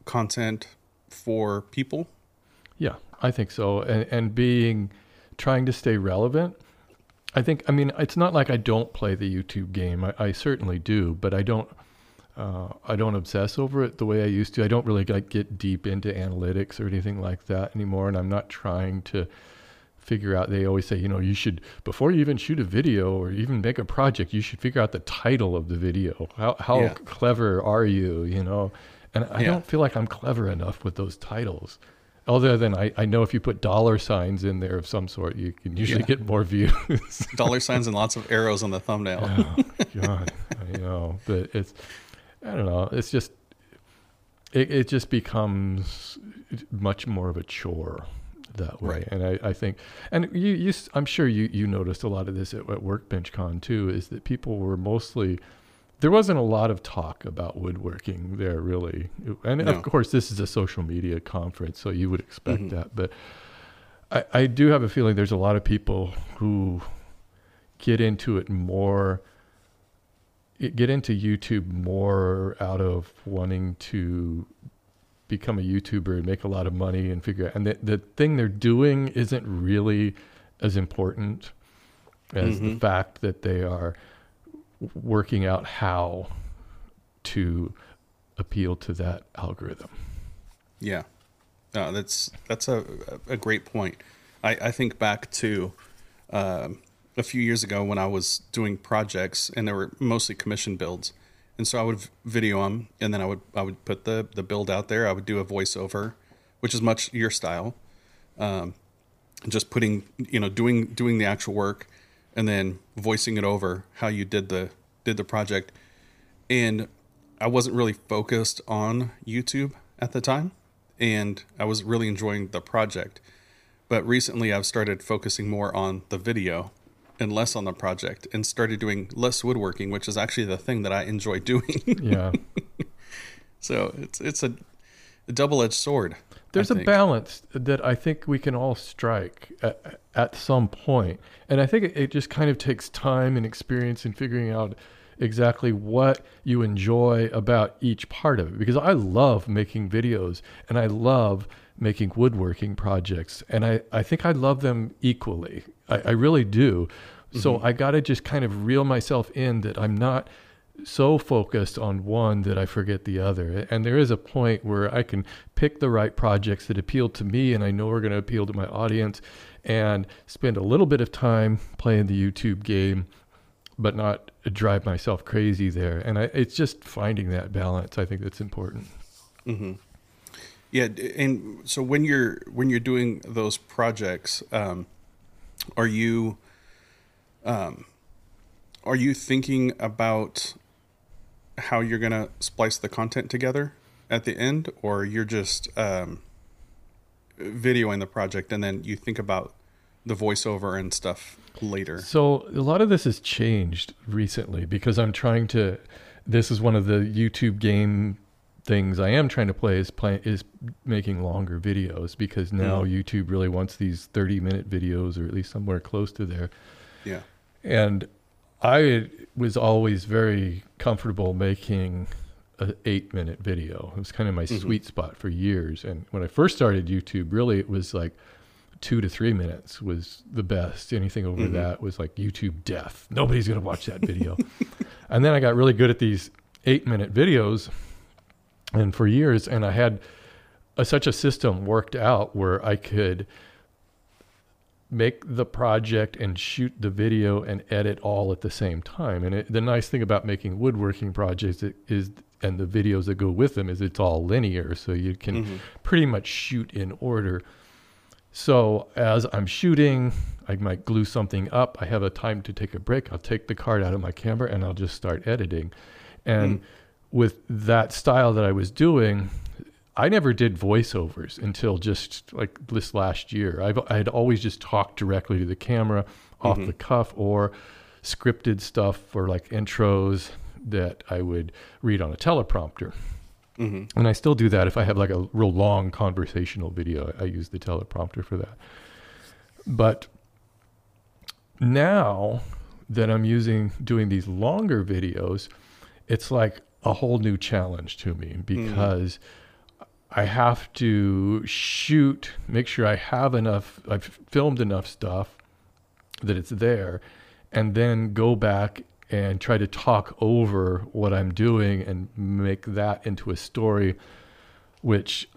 content for people? yeah i think so and and being trying to stay relevant i think i mean it's not like i don't play the youtube game i, I certainly do but i don't uh, I don't obsess over it the way I used to. I don't really like get deep into analytics or anything like that anymore, and I'm not trying to figure out. They always say, you know, you should before you even shoot a video or even make a project, you should figure out the title of the video. How how Yeah. clever are you? You know, and I Yeah. don't feel like I'm clever enough with those titles. Other than I, I know if you put dollar signs in there of some sort, you can usually Yeah. get more views. [LAUGHS] Dollar signs and lots of arrows on the thumbnail. oh God, I know, but it's I don't know. It's just it it just becomes much more of a chore that way, Right. and I, I think and you you I'm sure you you noticed a lot of this at, at Workbench Con too. Is that people were mostly there wasn't a lot of talk about woodworking there really, and No. of course this is a social media conference, so you would expect Mhm. that, but. I, I do have a feeling there's a lot of people who get into it more get into YouTube more out of wanting to become a YouTuber and make a lot of money and figure out and the, the thing they're doing isn't really as important as the Mhm. fact that they are working out how to appeal to that algorithm. Yeah, no, that's that's a a great point. I, I think back to um, a few years ago when I was doing projects and they were mostly commission builds, and so I would video them and then I would I would put the the build out there. I would do a voiceover, which is much your style, um, just putting you know doing doing the actual work and then voicing it over how you did the did the project, and I wasn't really focused on YouTube at the time, and I was really enjoying the project. But recently, I've started focusing more on the video and less on the project, and started doing less woodworking, which is actually the thing that I enjoy [LAUGHS] doing. Yeah. so it's it's a, a double edged sword. There's a balance that I think we can all strike at, at some point. And I think it, it just kind of takes time and experience in figuring out exactly what you enjoy about each part of it. Because I love making videos and I love making woodworking projects. And I, I think I love them equally. I, I really do. So mm-hmm. I got to just kind of reel myself in that I'm not so focused on one that I forget the other. And there is a point where I can pick the right projects that appeal to me and I know are going to appeal to my audience and spend a little bit of time playing the YouTube game, but not drive myself crazy there. And I, it's just finding that balance. I think that's important. hmm Yeah, and so when you're when you're doing those projects, um, are you um, are you thinking about how you're gonna splice the content together at the end, or you're just um, videoing the project and then you think about the voiceover and stuff later? So a lot of this has changed recently because I'm trying to. This is one of the YouTube game things I am trying to play is play is making longer videos because now YouTube really wants these 30 minute videos or at least somewhere close to there. Yeah. And I was always very comfortable making an eight minute video. It was kind of my mm-hmm. sweet spot for years. And when I first started YouTube, really it was like two to three minutes was the best. Anything over mm-hmm. that was like YouTube death. Nobody's gonna watch that video. [LAUGHS] and then I got really good at these eight minute videos, and for years, and I had a, such a system worked out where I could make the project and shoot the video and edit all at the same time. And it, the nice thing about making woodworking projects is, and the videos that go with them is it's all linear, so you can mm-hmm. pretty much shoot in order. So as I'm shooting, I might glue something up. I have a time to take a break. I'll take the card out of my camera and I'll just start editing. And mm. with that style that I was doing, I never did voiceovers until just like this last year. I've I had always just talked directly to the camera off mm-hmm. the cuff or scripted stuff for like intros that I would read on a teleprompter. Mm-hmm. And I still do that if I have like a real long conversational video. I use the teleprompter for that. But now that I'm using doing these longer videos, it's like a whole new challenge to me because mm. I have to shoot, make sure I have enough, I've filmed enough stuff that it's there, and then go back and try to talk over what I'm doing and make that into a story, which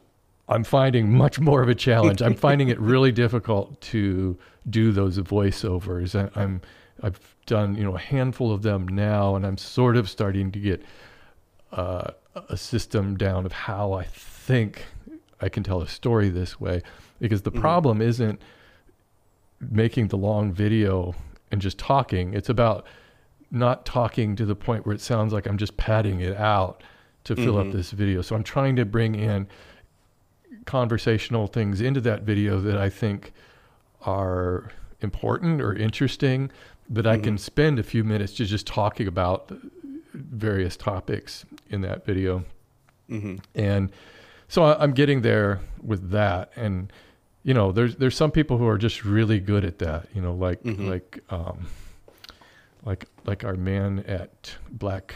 I'm finding much more of a challenge. I'm finding it really [LAUGHS] difficult to do those voiceovers. I, I'm I've done you know a handful of them now, and I'm sort of starting to get uh, a system down of how I think I can tell a story this way. Because the mm-hmm. problem isn't making the long video and just talking. It's about not talking to the point where it sounds like I'm just padding it out to fill mm-hmm. up this video. So I'm trying to bring in conversational things into that video that I think are important or interesting that mm-hmm. I can spend a few minutes just, just talking about various topics in that video. Mm-hmm. And so I'm getting there with that. And, you know, there's, there's some people who are just really good at that, you know, like, mm-hmm. like, um, like, like our man at Black.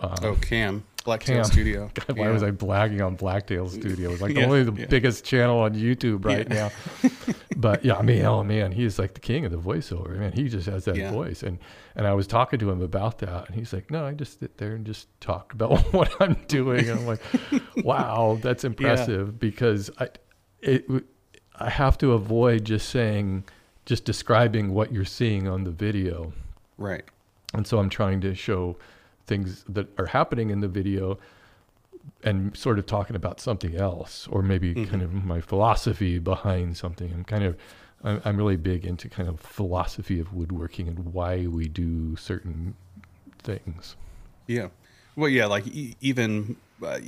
Um, oh, Cam. Blacktail Studio. [LAUGHS] God, why yeah. was I blagging on Blacktail [LAUGHS] Studio? It's like yeah, only the yeah. biggest channel on YouTube right now. [LAUGHS] but yeah, I mean, oh man, he's like the king of the voiceover. Man, he just has that voice. And and I was talking to him about that, and he's like, no, I just sit there and just talk about what I'm doing. And I'm like, wow, that's impressive because I it I have to avoid just saying just describing what you're seeing on the video. Right. And so I'm trying to show things that are happening in the video and sort of talking about something else or maybe mm-hmm. kind of my philosophy behind something. I'm kind of I'm, I'm really big into kind of philosophy of woodworking and why we do certain things. Yeah. Well yeah like e- even uh,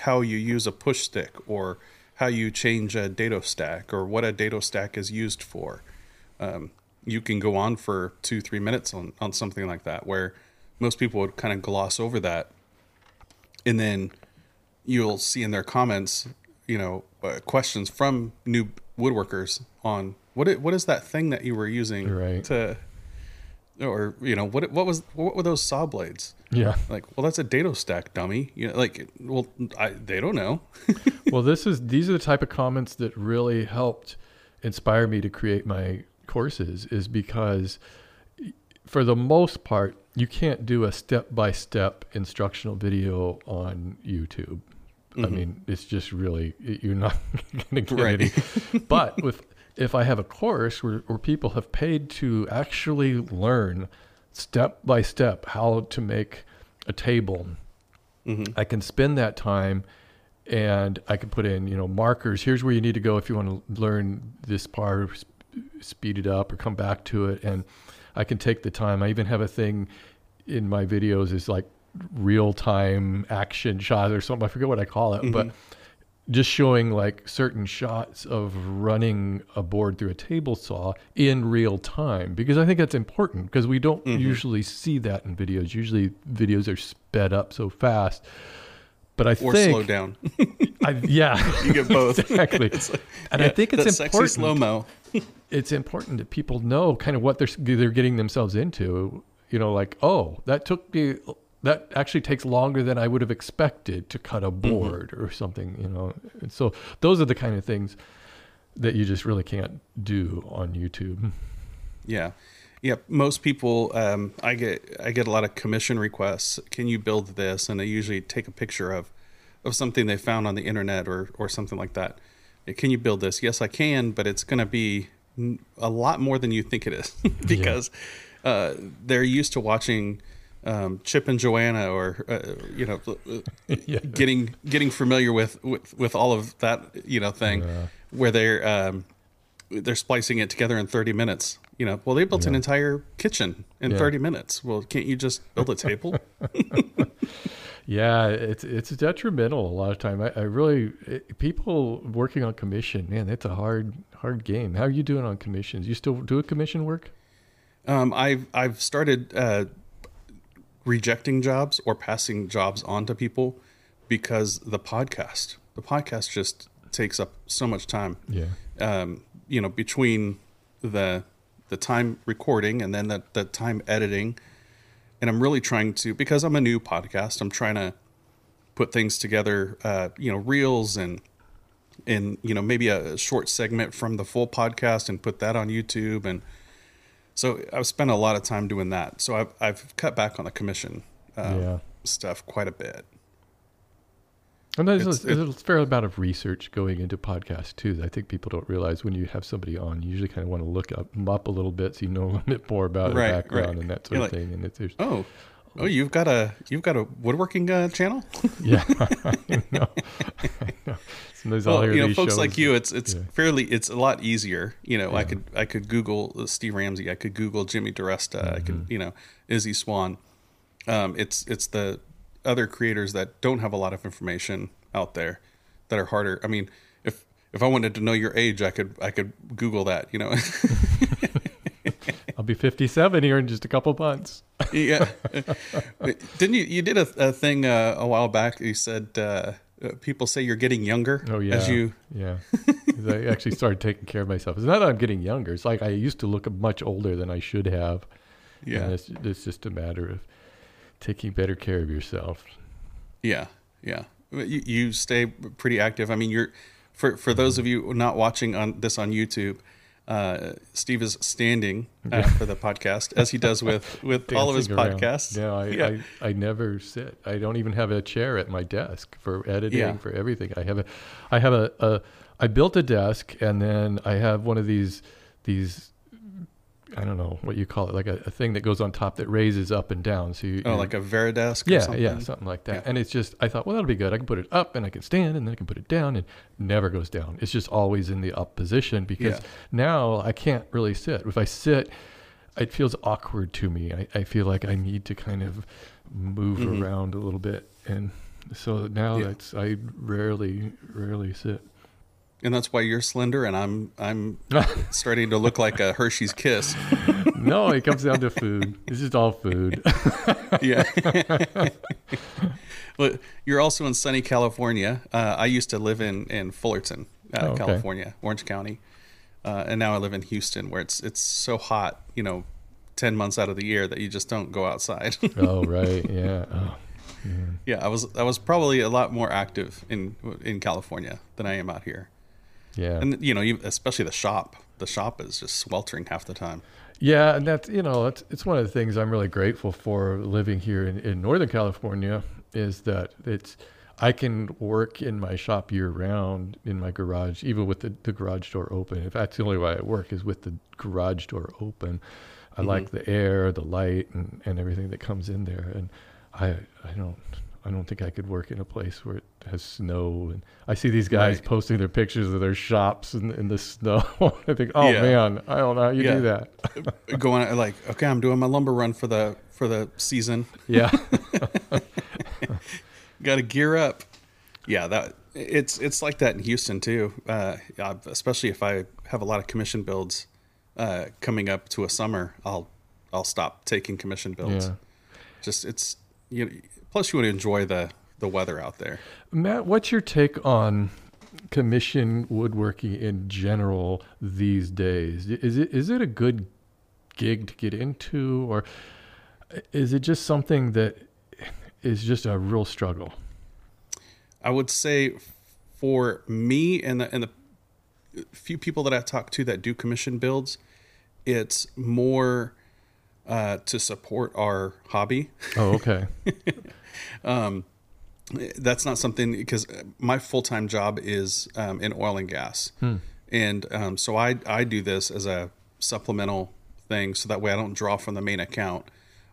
how you use a push stick or how you change a dado stack or what a dado stack is used for um, you can go on for two three minutes on, on something like that where most people would kind of gloss over that. And then you'll see in their comments you know uh, questions from new woodworkers on what it, what is that thing that you were using right. to or you know what what was what were those saw blades? Yeah. Like well that's a dado stack dummy. You know like well I, they don't know. [LAUGHS] Well this is these are the type of comments that really helped inspire me to create my courses is because for the most part you can't do a step by step instructional video on YouTube. Mm-hmm. I mean, it's just really you're not [LAUGHS] going to get right. any. [LAUGHS] But with if I have a course where, where people have paid to actually learn step by step how to make a table, mm-hmm. I can spend that time and I can put in you know markers. Here's where you need to go if you want to learn this part, speed it up or come back to it and I can take the time. I even have a thing in my videos is like real time action shot or something. I forget what I call it, mm-hmm. but just showing like certain shots of running a board through a table saw in real time because I think that's important because we don't mm-hmm. usually see that in videos. Usually videos are sped up so fast. But I or think slow down. I, yeah, [LAUGHS] you get both [LAUGHS] exactly. [LAUGHS] like, and yeah, I think it's important. slow mo. It's important that people know kind of what they're they're getting themselves into. You know, like oh, that took me that actually takes longer than I would have expected to cut a Mm-hmm. board or something, you know. And so those are the kind of things that you just really can't do on YouTube. Yeah, yeah. Most people, um, I get, I get a lot of commission requests. Can you build this? And they usually take a picture of, of something they found on the internet or or something like that. Can you build this? Yes, I can, but it's going to be a lot more than you think it is. [LAUGHS] Because uh, they're used to watching um, Chip and Joanna or uh, you know [LAUGHS] Yeah. getting getting familiar with, with with all of that you know thing where they're um, they're splicing it together in 30 minutes. You know well they built an entire kitchen in Yeah. 30 minutes. Well can't you just build a table [LAUGHS] Yeah, it's it's detrimental a lot of time. I, I really it, people working on commission, man, it's a hard hard game. How are you doing on commissions? You still do a commission work? um, I've I've started uh, rejecting jobs or passing jobs on to people because the podcast the podcast just takes up so much time Yeah. um, you know, between the the time recording and then the, the time editing. And I'm really trying to because I'm a new podcast, I'm trying to put things together, uh, you know, reels and and you know maybe a short segment from the full podcast and put that on YouTube and so I've spent a lot of time doing that. So I've I've cut back on the commission um, Yeah. stuff quite a bit. And there's, It's- a, there's a fair amount of research going into podcasts too. that I think people don't realize when you have somebody on, you usually kind of want to look up, them up a little bit so you know a little bit more about Right, their background right. and that sort You're of like, thing. And if there's, Oh, oh, you've got a you've got a woodworking uh, channel. [LAUGHS] yeah, [LAUGHS] I know. [LAUGHS] I know. Sometimes well, you know, folks shows like you, it's it's yeah. fairly it's a lot easier. You know, I could I could Google uh, Steve Ramsey, I could Google Jimmy DiResta, I could Mm-hmm. you know Izzy Swan. Um, it's it's the other creators that don't have a lot of information out there that are harder. I mean, if if I wanted to know your age, I could I could Google that. You know, [LAUGHS] I'll be 57 here in just a couple months. yeah. [LAUGHS] Didn't you you did a, a thing uh, a while back? You said uh, uh, people say you're getting younger Oh yeah, as you yeah. I actually started taking care of myself. It's not that I'm getting younger. It's like I used to look much older than I should have. yeah And it's, it's just a matter of taking better care of yourself. Yeah, yeah. You, you stay pretty active. I mean, you're for for those of you not watching on this on YouTube. Uh, Steve is standing uh, for the podcast as he does with [LAUGHS] with all of his around. podcasts. No, I, yeah. I, I never sit. I don't even have a chair at my desk for editing, Yeah. for everything. I have a, I have a, a, I built a desk and then I have one of these, these, I don't know what you call it, like a, a thing that goes on top that raises up and down. So you, oh, like a VariDesk. Or yeah, something? yeah, something like that. Yeah. And it's just, I thought, well, that'll be good. I can put it up and I can stand and then I can put it down and never goes down. It's just always in the up position because Yeah. now I can't really sit. If I sit, it feels awkward to me. I, I feel like I need to kind of move Mhm. around a little bit. And so now Yeah. that's, I rarely, rarely sit. And that's why you're slender, and I'm I'm [LAUGHS] starting to look like a Hershey's Kiss. no, it comes down to food. It's just all food. [LAUGHS] yeah. [LAUGHS] well, you're also in sunny California. Uh, I used to live in in Fullerton, uh, Oh, okay. California, Orange County, uh, and now I live in Houston, where it's it's so hot. You know, ten months out of the year that you just don't go outside. oh, right. Yeah. Oh, yeah, I was I was probably a lot more active in in California than I am out here, yeah. and you know, especially the shop. The shop is just sweltering half the time. Yeah, and that's you know it's it's one of the things I'm really grateful for living here in, in Northern California is that it's I can work in my shop year round in my garage, even with the, the garage door open. In fact, that's the only way I work is with the garage door open. I like mm-hmm. the air, the light, and, and everything that comes in there. And I I don't I don't think I could work in a place where it has snow. And I see these guys Right. posting their pictures of their shops in, in the snow. [LAUGHS] I think, oh Yeah. man, I don't know how you Yeah. do that. [LAUGHS] Going like, okay, I'm doing my lumber run for the for the season. Yeah. [LAUGHS] got to gear up. Yeah, that it's it's like that in Houston too. Uh, especially if I have a lot of commission builds uh, coming up to a summer, I'll I'll stop taking commission builds. Yeah. Just it's you. Know, plus, you want to enjoy the the weather out there. Matt, what's your take on commission woodworking in general these days? Is it is it a good gig to get into or is it just something that is just a real struggle. I would say for me and the and the few people that I talk to that do commission builds, it's more uh, to support our hobby. Oh, okay. [LAUGHS] That's not something because my full time job is um, in oil and gas, and um, so I I do this as a supplemental thing, so that way I don't draw from the main account.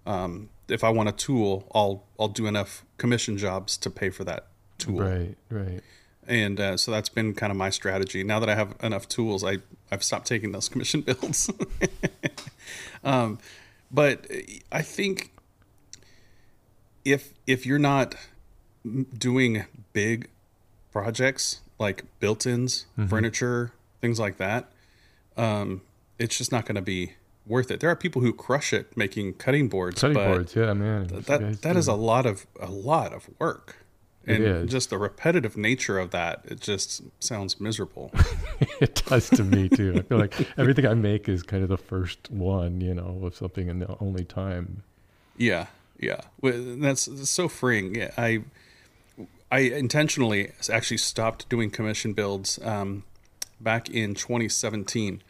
Um, if I want a tool, I'll I'll do enough commission jobs to pay for that tool. right, right. and uh, so that's been kind of my strategy. Now that I have enough tools, I I've stopped taking those [LAUGHS] commission bills. [LAUGHS] um, but I think if if you're not doing big projects like built-ins, furniture, things like that, um, it's just not going to be worth it. There are people who crush it making cutting boards, Cutting boards, yeah, man. you that that is a lot of a lot of work and just the repetitive nature of that it just sounds miserable [LAUGHS] it does to me too. I feel like everything I make is kind of the first one, you know, of something in the only time. yeah yeah. That's, that's so freeing. Yeah, i i intentionally actually stopped doing commission builds um, back in 2017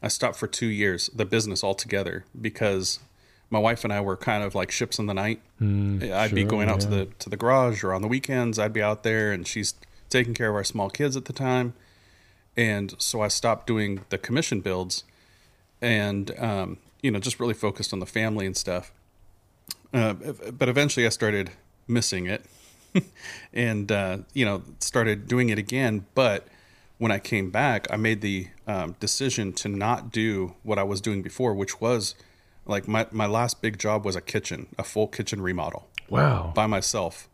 i stopped for two years the business altogether because my wife and i were kind of like ships in the night. I'd be going out to the to the garage or on the weekends i'd be out there and she's taking care of our small kids at the time. And so I stopped doing the commission builds, and um, you know just really focused on the family and stuff. Uh, but eventually, I started missing it, [LAUGHS] and uh, you know started doing it again. But when I came back, I made the um, decision to not do what I was doing before, which was like my my last big job was a kitchen, a full kitchen remodel Wow. by myself.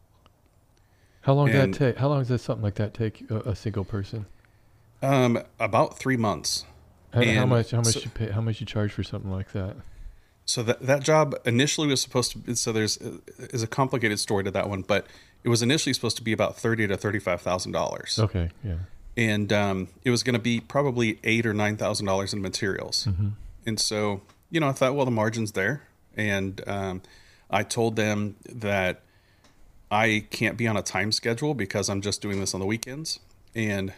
How long did that take? How long does something like that take a, a single person? Um, about three months. And, how much? How much so- you pay? How much you charge for something like that? So that that job initially was supposed to be so there's is a complicated story to that one but it was initially supposed to be about thirty to thirty five thousand dollars. Okay, yeah. and um, it was going to be probably eight or nine thousand dollars in materials. And so you know i thought well the margin's there. And um, i told them that i can't be on a time schedule because i'm just doing this on the weekends. And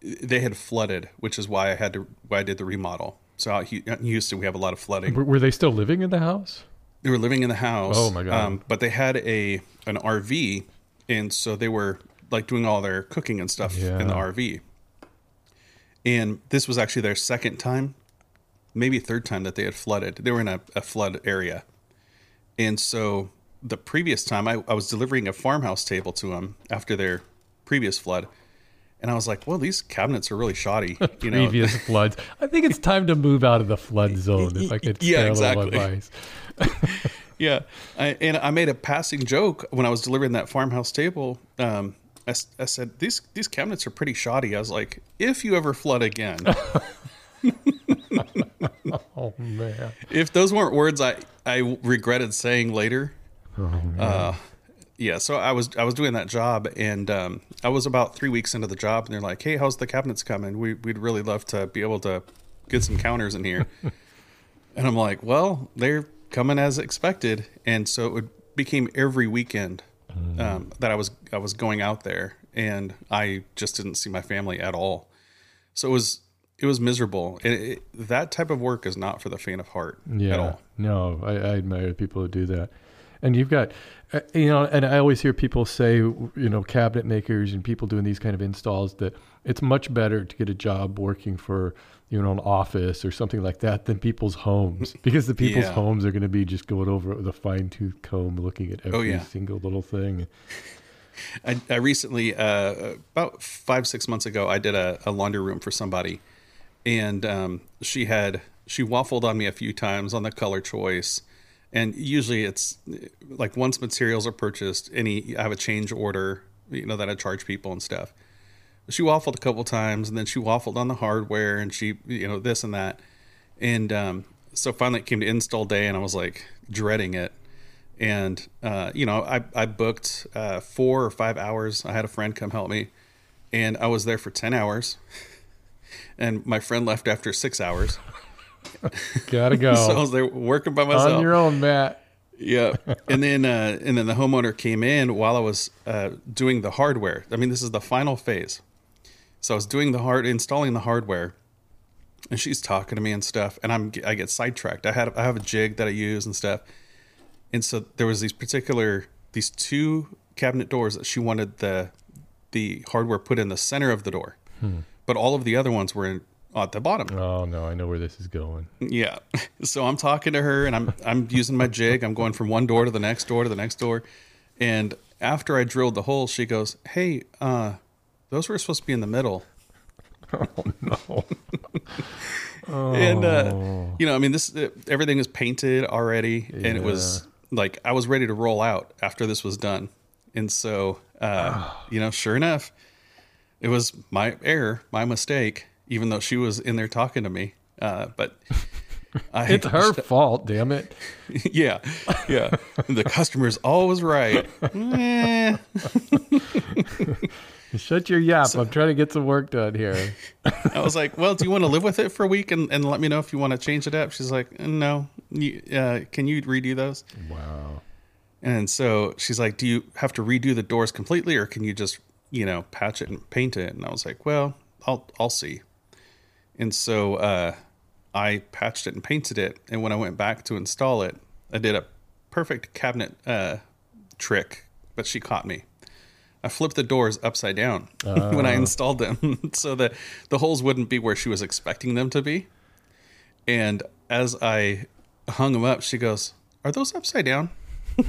they had flooded which is why i had to why i did the remodel so out in houston we have a lot of flooding Were, they still living in the house? they were living in the house. Oh, my God. Um, but they had a an RV, and so they were like doing all their cooking and stuff in the RV. And this was actually their second time, maybe third time that they had flooded. They were in a, a flood area, and so the previous time I, I was delivering a farmhouse table to them after their previous flood, and I was like, "Well, these cabinets are really shoddy." [LAUGHS] You know, Previous [LAUGHS] floods. I think it's time to move out of the flood [LAUGHS] zone. If I could Yeah, spare a little exactly. advice. Yeah, I, and I made a passing joke when I was delivering that farmhouse table. Um, I, I said these these cabinets are pretty shoddy. I was like, if you ever flood again, Oh man. if those weren't words I I regretted saying later. Oh, man. Uh, yeah, so I was I was doing that job, and um, I was about three weeks into the job, and they're like, "Hey, how's the cabinets coming? We we'd really love to be able to get some counters in here." [LAUGHS] and I'm like, "Well, they're coming as expected," and so it would, became every weekend um, that I was I was going out there, and I just didn't see my family at all. So it was it was miserable. It, it, that type of work is not for the faint of heart Yeah. at all. No, I, I admire people who do that. And you've got, uh, you know, and I always hear people say, you know, cabinet makers and people doing these kind of installs that it's much better to get a job working for, you know, an office or something like that than people's homes [LAUGHS] because the people's Yeah. homes are going to be just going over it with a fine tooth comb looking at every Oh, yeah. single little thing. I, I recently, uh, about five six months ago, I did a, a laundry room for somebody, and um, she had she waffled on me a few times on the color choice, and usually it's like once materials are purchased, any I have a change order, you know that I charge people and stuff. She waffled a couple times, and then she waffled on the hardware, and she you know this and that, and um, so finally it came to install day, and I was like dreading it. And uh, you know I, I booked uh, four or five hours. I had a friend come help me and i was there for 10 hours. [LAUGHS] And my friend left after six hours [LAUGHS] Gotta go so i was there working by myself on your own, Matt. yeah. And then uh, and then the homeowner came in while I was uh, doing the hardware. I mean, this is the final phase. So I was doing the hard installing the hardware, and she's talking to me and stuff, and I'm I get sidetracked. I had I have a jig that I use and stuff, and so there was these particular these two cabinet doors that she wanted the the hardware put in the center of the door, but all of the other ones were in, at the bottom. Oh no, I know where this is going. Yeah. [LAUGHS] So I'm talking to her and I'm I'm using my jig. I'm going from one door to the next door to the next door. And after I drilled the hole, she goes, "Hey, uh those were supposed to be in the middle." [LAUGHS] Oh no. [LAUGHS] And uh you know, I mean this uh, everything is painted already and it was like I was ready to roll out after this was done. And so uh [SIGHS] you know, sure enough, it was my error, my mistake, even though she was in there talking to me. Uh but I [LAUGHS] It's her fault, damn it. [LAUGHS] yeah, yeah. The customer's always right. [LAUGHS] Shut your yap. I'm trying to get some work done here. I was like, "Well, do you want to live with it for a week and, and let me know if you want to change it up?" She's like, "No. You, uh, can you redo those?" Wow. And so she's like, "Do you have to redo the doors completely, or can you just, you know, patch it and paint it?" And I was like, "Well, I'll I'll see." And so uh, I patched it and painted it. And when I went back to install it, I did a perfect cabinet uh, trick, but she caught me. I flipped the doors upside down [LAUGHS] when I installed them, [LAUGHS] so that the holes wouldn't be where she was expecting them to be. And as I hung them up, she goes, "Are those upside down?" [LAUGHS]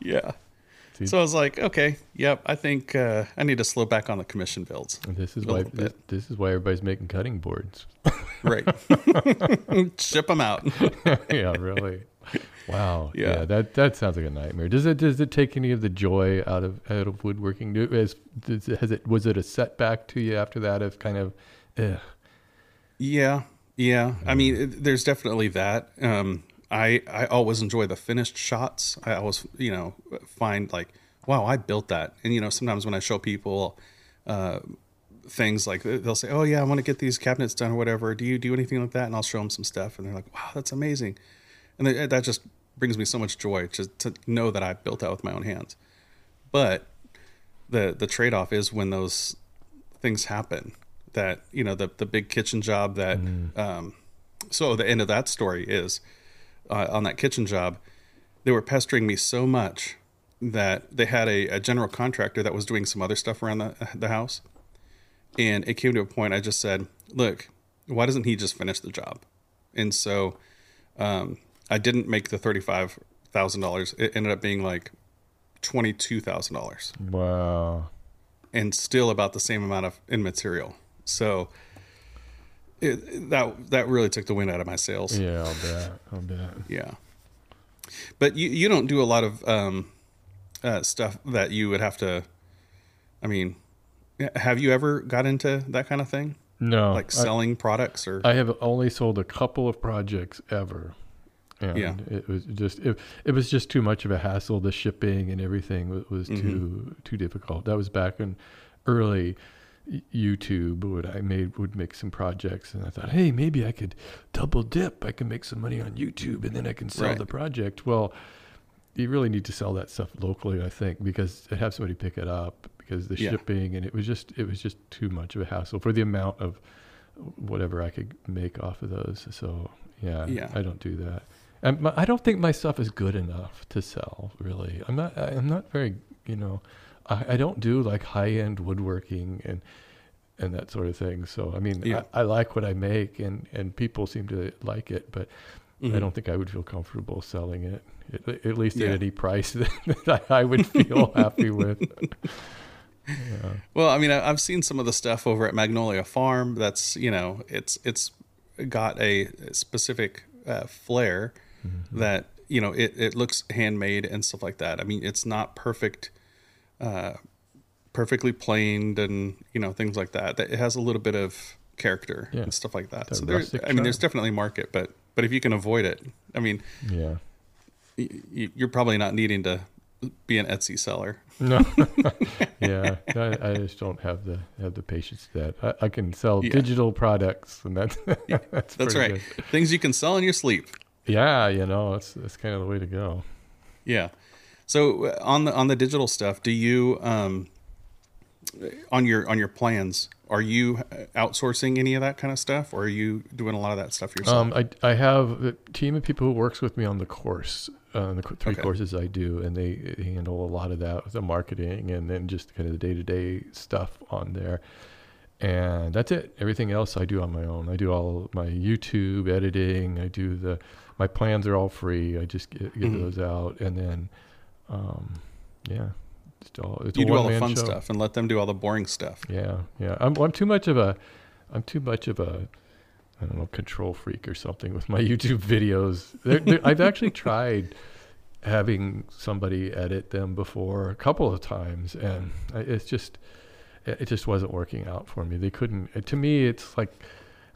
Yeah. So I was like, okay, yep, I think uh, I need to slow back on the commission builds. This is why this, this is why everybody's making cutting boards. [LAUGHS] Right. [LAUGHS] Ship them out. [LAUGHS] yeah, really. Wow. Yeah. Yeah. that that sounds like a nightmare. Does it does it take any of the joy out of out of woodworking? Do as does, has it was it a setback to you after that of kind of eh, Yeah, yeah. I mean, it, there's definitely that. Um, I I always enjoy the finished shots. I always, you know, find like, wow, I built that. And you know, sometimes when I show people uh, things like they'll say, oh yeah, I want to get these cabinets done or whatever. Do you do anything like that? And I'll show them some stuff, and they're like, wow, that's amazing. And they, that just brings me so much joy just to know that I built that with my own hands. But the the trade off is when those things happen. That you know the the big kitchen job that. Um, so the end of that story is uh, on that kitchen job, they were pestering me so much that they had a, a general contractor that was doing some other stuff around the the house, and it came to a point I just said, "Look, why doesn't he just finish the job?" And so um, I didn't make the thirty five thousand dollars. It ended up being like twenty two thousand dollars wow. and still about the same amount of in material. So it, that that really took the wind out of my sails. Yeah. I'll bet. I'll bet. Yeah, but you you don't do a lot of um, uh, stuff that you would have to. I mean, have you ever got into that kind of thing, No, like selling products or? I have only sold a couple of projects ever. And Yeah. it was just it, it was just too much of a hassle. The shipping and everything was, was Mm-hmm. too too difficult. That was back in early YouTube. Would I made would make some projects, and I thought, hey, maybe I could double dip. I can make some money on YouTube, and then I can sell Right. the project. Well, you really need to sell that stuff locally, I think, because to have somebody pick it up because the Yeah. shipping and it was just it was just too much of a hassle for the amount of whatever I could make off of those. So yeah, Yeah. I don't do that. And my, I don't think my stuff is good enough to sell. Really, I'm not. I'm not very. You know, I, I don't do like high end woodworking and and that sort of thing. So I mean, Yeah. I, I like what I make, and and people seem to like it, but Mhm. I don't think I would feel comfortable selling it. At, at least Yeah. at any price [LAUGHS] that I would feel [LAUGHS] happy with. Yeah. Well, I mean, I've seen some of the stuff over at Magnolia Farm. That's you know, it's it's got a specific uh, flair that you know it it looks handmade and stuff like that. I mean, it's not perfect, uh, perfectly planed and you know things like that. That it has a little bit of character Yeah. and stuff like that. That so there, I mean, there's definitely market, but but if you can avoid it, I mean, Yeah. y- y- you're probably not needing to be an Etsy seller. No, [LAUGHS] [LAUGHS] yeah, I, I, just don't have the have the patience for that. I, I can sell yeah. digital products, and [LAUGHS] that's that's, that's right. Good. Things you can sell in your sleep. Yeah, you know, it's that's kind of the way to go. Yeah. So uh, on the on the digital stuff, do you um on your on your plans are you outsourcing any of that kind of stuff or are you doing a lot of that stuff yourself? Um, I, I have a team of people who works with me on the course uh, the three okay. courses i do and they handle a lot of that the marketing and then just kind of the day-to-day stuff on there. And that's it. Everything else i do on my own. I do all my youtube editing. I do the my plans are all free. I just get, get mm-hmm. those out. And then um, yeah it's all, it's you do all the fun show. stuff and let them do all the boring stuff. Yeah, yeah. I'm I'm too much of a I'm too much of a I don't know control freak or something with my [LAUGHS] YouTube videos. They're, they're, I've actually [LAUGHS] tried having somebody edit them before a couple of times, and it's just it just wasn't working out for me. They couldn't. To me, it's like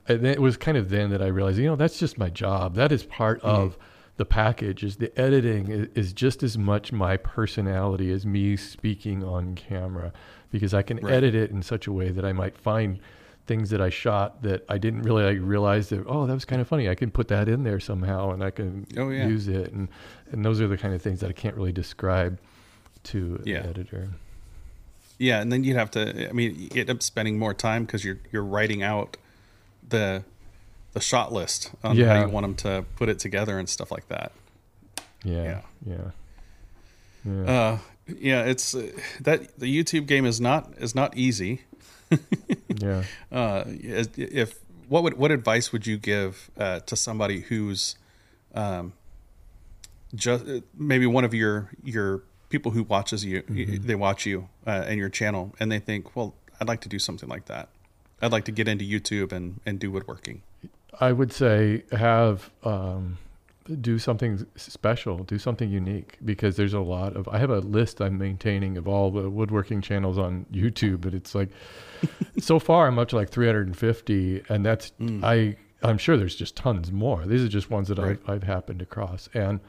it was kind of then that I realized, you know, that's just my job. That is part mm-hmm. of the package is the editing is, is, just as much my personality as me speaking on camera because I can right. edit it in such a way that I might find things that I shot that I didn't really like, realize that oh that was kind of funny I can put that in there somehow and I can oh, yeah. use it and and those are the kind of things that I can't really describe to yeah. an editor. Yeah, and then you'd have to I mean you end up spending more time because you're you're writing out the the shot list on yeah. how you want them to put it together and stuff like that. Yeah, yeah, yeah. Yeah, uh, yeah it's uh, that the YouTube game is not is not easy. [LAUGHS] yeah. Uh, if what would what advice would you give uh, to somebody who's um, just uh, maybe one of your your people who watches you mm-hmm. they watch you uh, and your channel and they think well I'd like to do something like that I'd like to get into YouTube and and do woodworking I would say have um, do something special, do something unique, because there's a lot of. I have a list I'm maintaining of all the woodworking channels on YouTube, but it's like so [LAUGHS] far I'm up to like 350, and that's mm. I. I'm sure there's just tons more. These are just ones that right. I've, I've happened across, and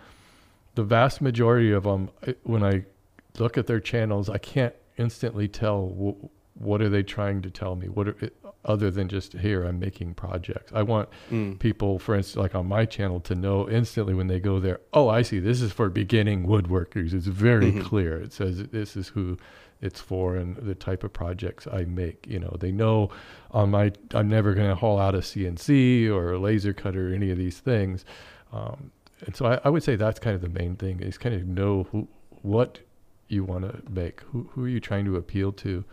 the vast majority of them, when I look at their channels, I can't instantly tell w- what are they trying to tell me. What are, other than just here i'm making projects. I want mm. people for instance like on my channel to know instantly when they go there oh i see this is for beginning woodworkers. It's very mm-hmm. clear. It says this is who it's for and the type of projects i make you know. They know on my i'm never going to haul out a cnc or a laser cutter or any of these things. Um, and so I, I, would say that's kind of the main thing is kind of know who what you want to make who, who are you trying to appeal to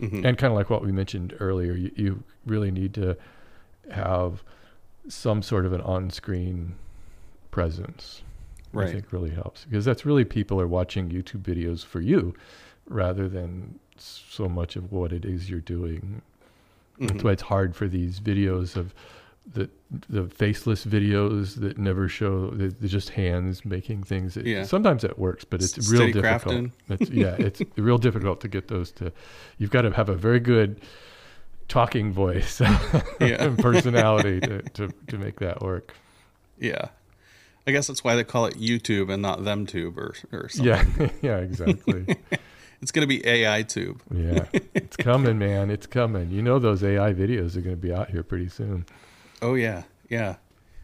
Mm-hmm. And kind of like what we mentioned earlier, you, you really need to have some sort of an on-screen presence. Right. I think really helps because that's really people are watching YouTube videos for you rather than so much of what it is you're doing. Mm-hmm. That's why it's hard for these videos of the the faceless videos that never show they're just hands making things. It, yeah. Sometimes it works, but it's S- real difficult. It's, yeah, [LAUGHS] it's real difficult to get those to. You've got to have a very good talking voice [LAUGHS] and personality to, [LAUGHS] to to make that work. Yeah. I guess that's why they call it YouTube and not them tube or, or something. Yeah, yeah, exactly. it's going to be AI tube. yeah, it's coming, man. It's coming. You know, those AI videos are going to be out here pretty soon. Oh yeah, yeah.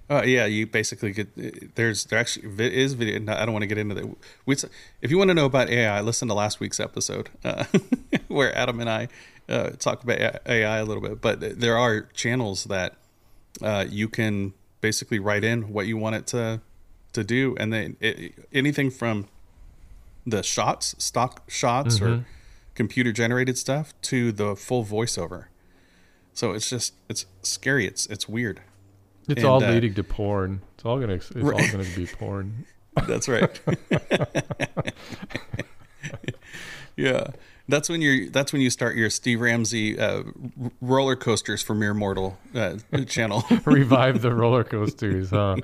Uh, yeah, you basically get there's there actually is video. I don't want to get into that. if you want to know about AI, listen to last week's episode uh, [LAUGHS] where Adam and I uh, talk about AI a little bit. But there are channels that uh, you can basically write in what you want it to to do, and then it, anything from the shots, stock shots, mm-hmm. or computer generated stuff to the full voiceover. So it's just it's scary. It's it's weird. It's and, all uh, leading to porn. It's all gonna it's right. all gonna be porn. [LAUGHS] That's right. [LAUGHS] yeah, that's when you're. That's when you start your Steve Ramsey uh, roller coasters for mere mortal uh, channel. [LAUGHS] Revive the roller coasters, huh?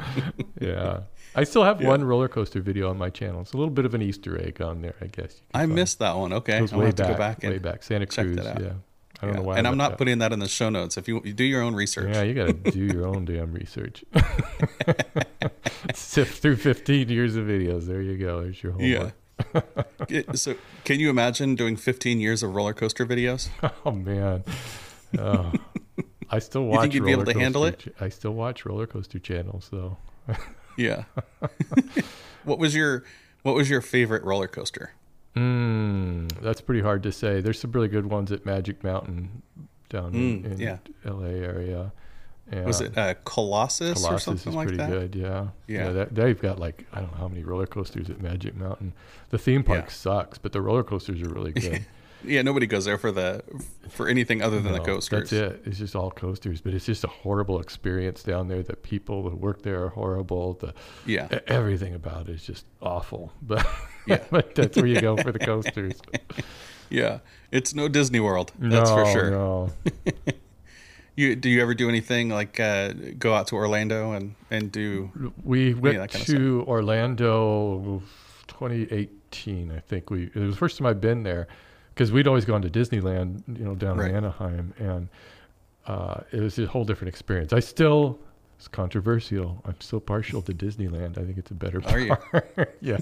Yeah. I still have yeah. one roller coaster video on my channel. It's a little bit of an Easter egg on there, I guess. I find. missed that one. Okay, i way back, to go back way back. Santa Cruz. Yeah. I don't yeah. know why. And I'm not that. putting that in the show notes. If you, you do your own research. Yeah, you got to [LAUGHS] do your own damn research. [LAUGHS] Sift through 15 years of videos. There you go. There's your homework. [LAUGHS] Yeah. so, can you imagine doing 15 years of roller coaster videos? Oh man, oh, I still watch. You think you'd be able to handle it? I still watch roller coaster channels though. yeah. what was your What was your favorite roller coaster? Mm, that's pretty hard to say. There's some really good ones at Magic Mountain down mm, in, in yeah. LA area. Yeah. Was it uh, Colossus, Colossus or something like that? Good, yeah. Yeah, yeah that, they've got like I don't know how many roller coasters at Magic Mountain. The theme park yeah. sucks, but the roller coasters are really [LAUGHS] good. Yeah, nobody goes there for the for anything other than no, the coasters. That's it. It's just all coasters, but it's just a horrible experience down there. The people who work there are horrible. The yeah, everything about it is just awful. [LAUGHS] But yeah, [LAUGHS] but that's where you go for the coasters. [LAUGHS] yeah, it's no Disney World. That's no, for sure. No. You do you ever do anything like uh, go out to Orlando and and do? We went to Orlando 2018. I think we it was the first time I've been there because we'd always gone to Disneyland, you know, down right. in Anaheim, and uh, it was a whole different experience. I still it's controversial. I'm still partial to Disneyland. I think it's a better park. [LAUGHS] yeah,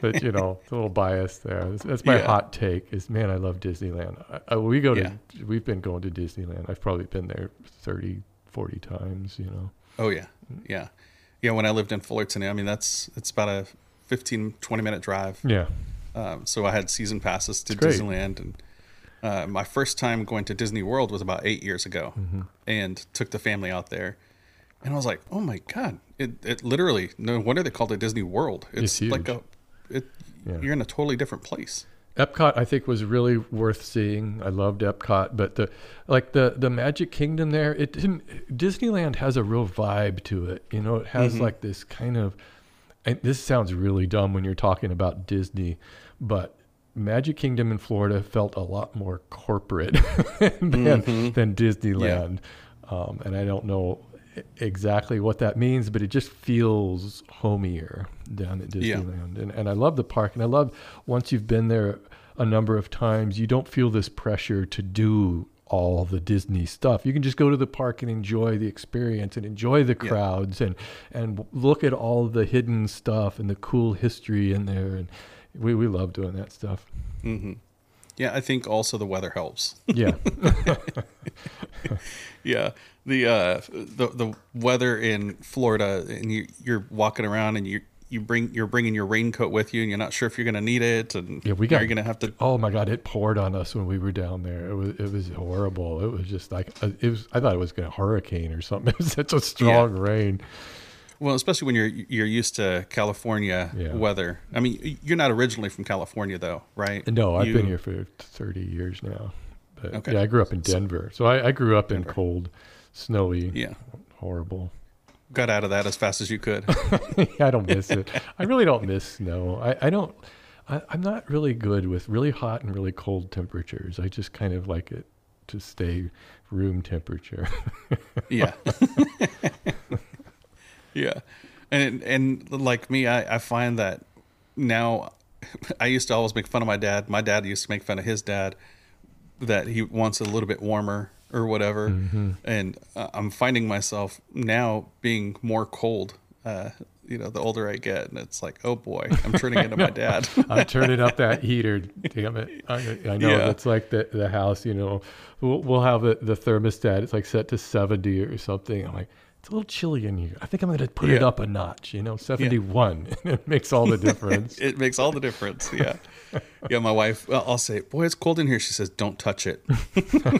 but you know, it's a little biased there. That's, that's my yeah. hot take. Is man, I love Disneyland. I, I, we go yeah. to, we've been going to Disneyland. I've probably been there 30, 40 times. You know. Oh yeah, yeah, yeah. When I lived in Fullerton, I mean that's it's about a 15, 20 minute drive. Yeah. Um, so I had season passes to Disneyland and. Uh, my first time going to Disney World was about eight years ago, mm-hmm. and took the family out there and I was like, oh my god, it it literally no wonder they called it Disney World. It's, it's like a it yeah. you're in a totally different place. Epcot, I think, was really worth seeing. I loved Epcot, but the like the the Magic Kingdom there, it didn't. Disneyland has a real vibe to it. You know, it has mm-hmm. like this kind of. And this sounds really dumb when you're talking about Disney, but Magic Kingdom in Florida felt a lot more corporate [LAUGHS] than mm-hmm. than Disneyland. Yeah. Um, and I don't know exactly what that means, but it just feels homier down at Disneyland. Yeah. And and I love the park, and I love once you've been there a number of times, you don't feel this pressure to do all the Disney stuff. You can just go to the park and enjoy the experience and enjoy the crowds yeah. and and look at all the hidden stuff and the cool history in there. And we we love doing that stuff. Mm-hmm. Yeah, I think also the weather helps. Yeah. [LAUGHS] [LAUGHS] yeah the uh the the weather in Florida and you you're walking around and you you bring you're bringing your raincoat with you and you're not sure if you're going to need it and yeah we got you're going to have to oh my god it poured on us when we were down there it was it was horrible it was just like uh, it was I thought it was going to hurricane or something [LAUGHS] it was such a strong yeah. rain well especially when you're you're used to California yeah. weather I mean you're not originally from California though right no I've you, been here for 30 years now but okay. yeah I grew up in Denver so, so I, I, grew up Denver. in cold snowy. Yeah. Horrible. Got out of that as fast as you could. [LAUGHS] I don't miss it. I really don't miss snow. I, I don't. I, I'm not really good with really hot and really cold temperatures. I just kind of like it to stay room temperature. [LAUGHS] yeah. yeah. And and like me, I, I find that now [LAUGHS] I used to always make fun of my dad. My dad used to make fun of his dad that he wants a little bit warmer or whatever. Mm-hmm. And uh, I'm finding myself now being more cold. Uh, you know, the older I get, and it's like, oh boy, I'm turning into my [LAUGHS] dad. [LAUGHS] I'm turning up that heater. Damn it! I, I know yeah. it's like the the house. You know, we'll, we'll have the, the thermostat. It's like set to 70 or something. I'm like, it's a little chilly in here. I think I'm going to put yeah. it up a notch, you know, 71. Yeah. [LAUGHS] it makes all the [LAUGHS] difference. it [LAUGHS] makes all the difference. Yeah. yeah. My wife, well, I'll say, boy, it's cold in here. She says, don't touch it.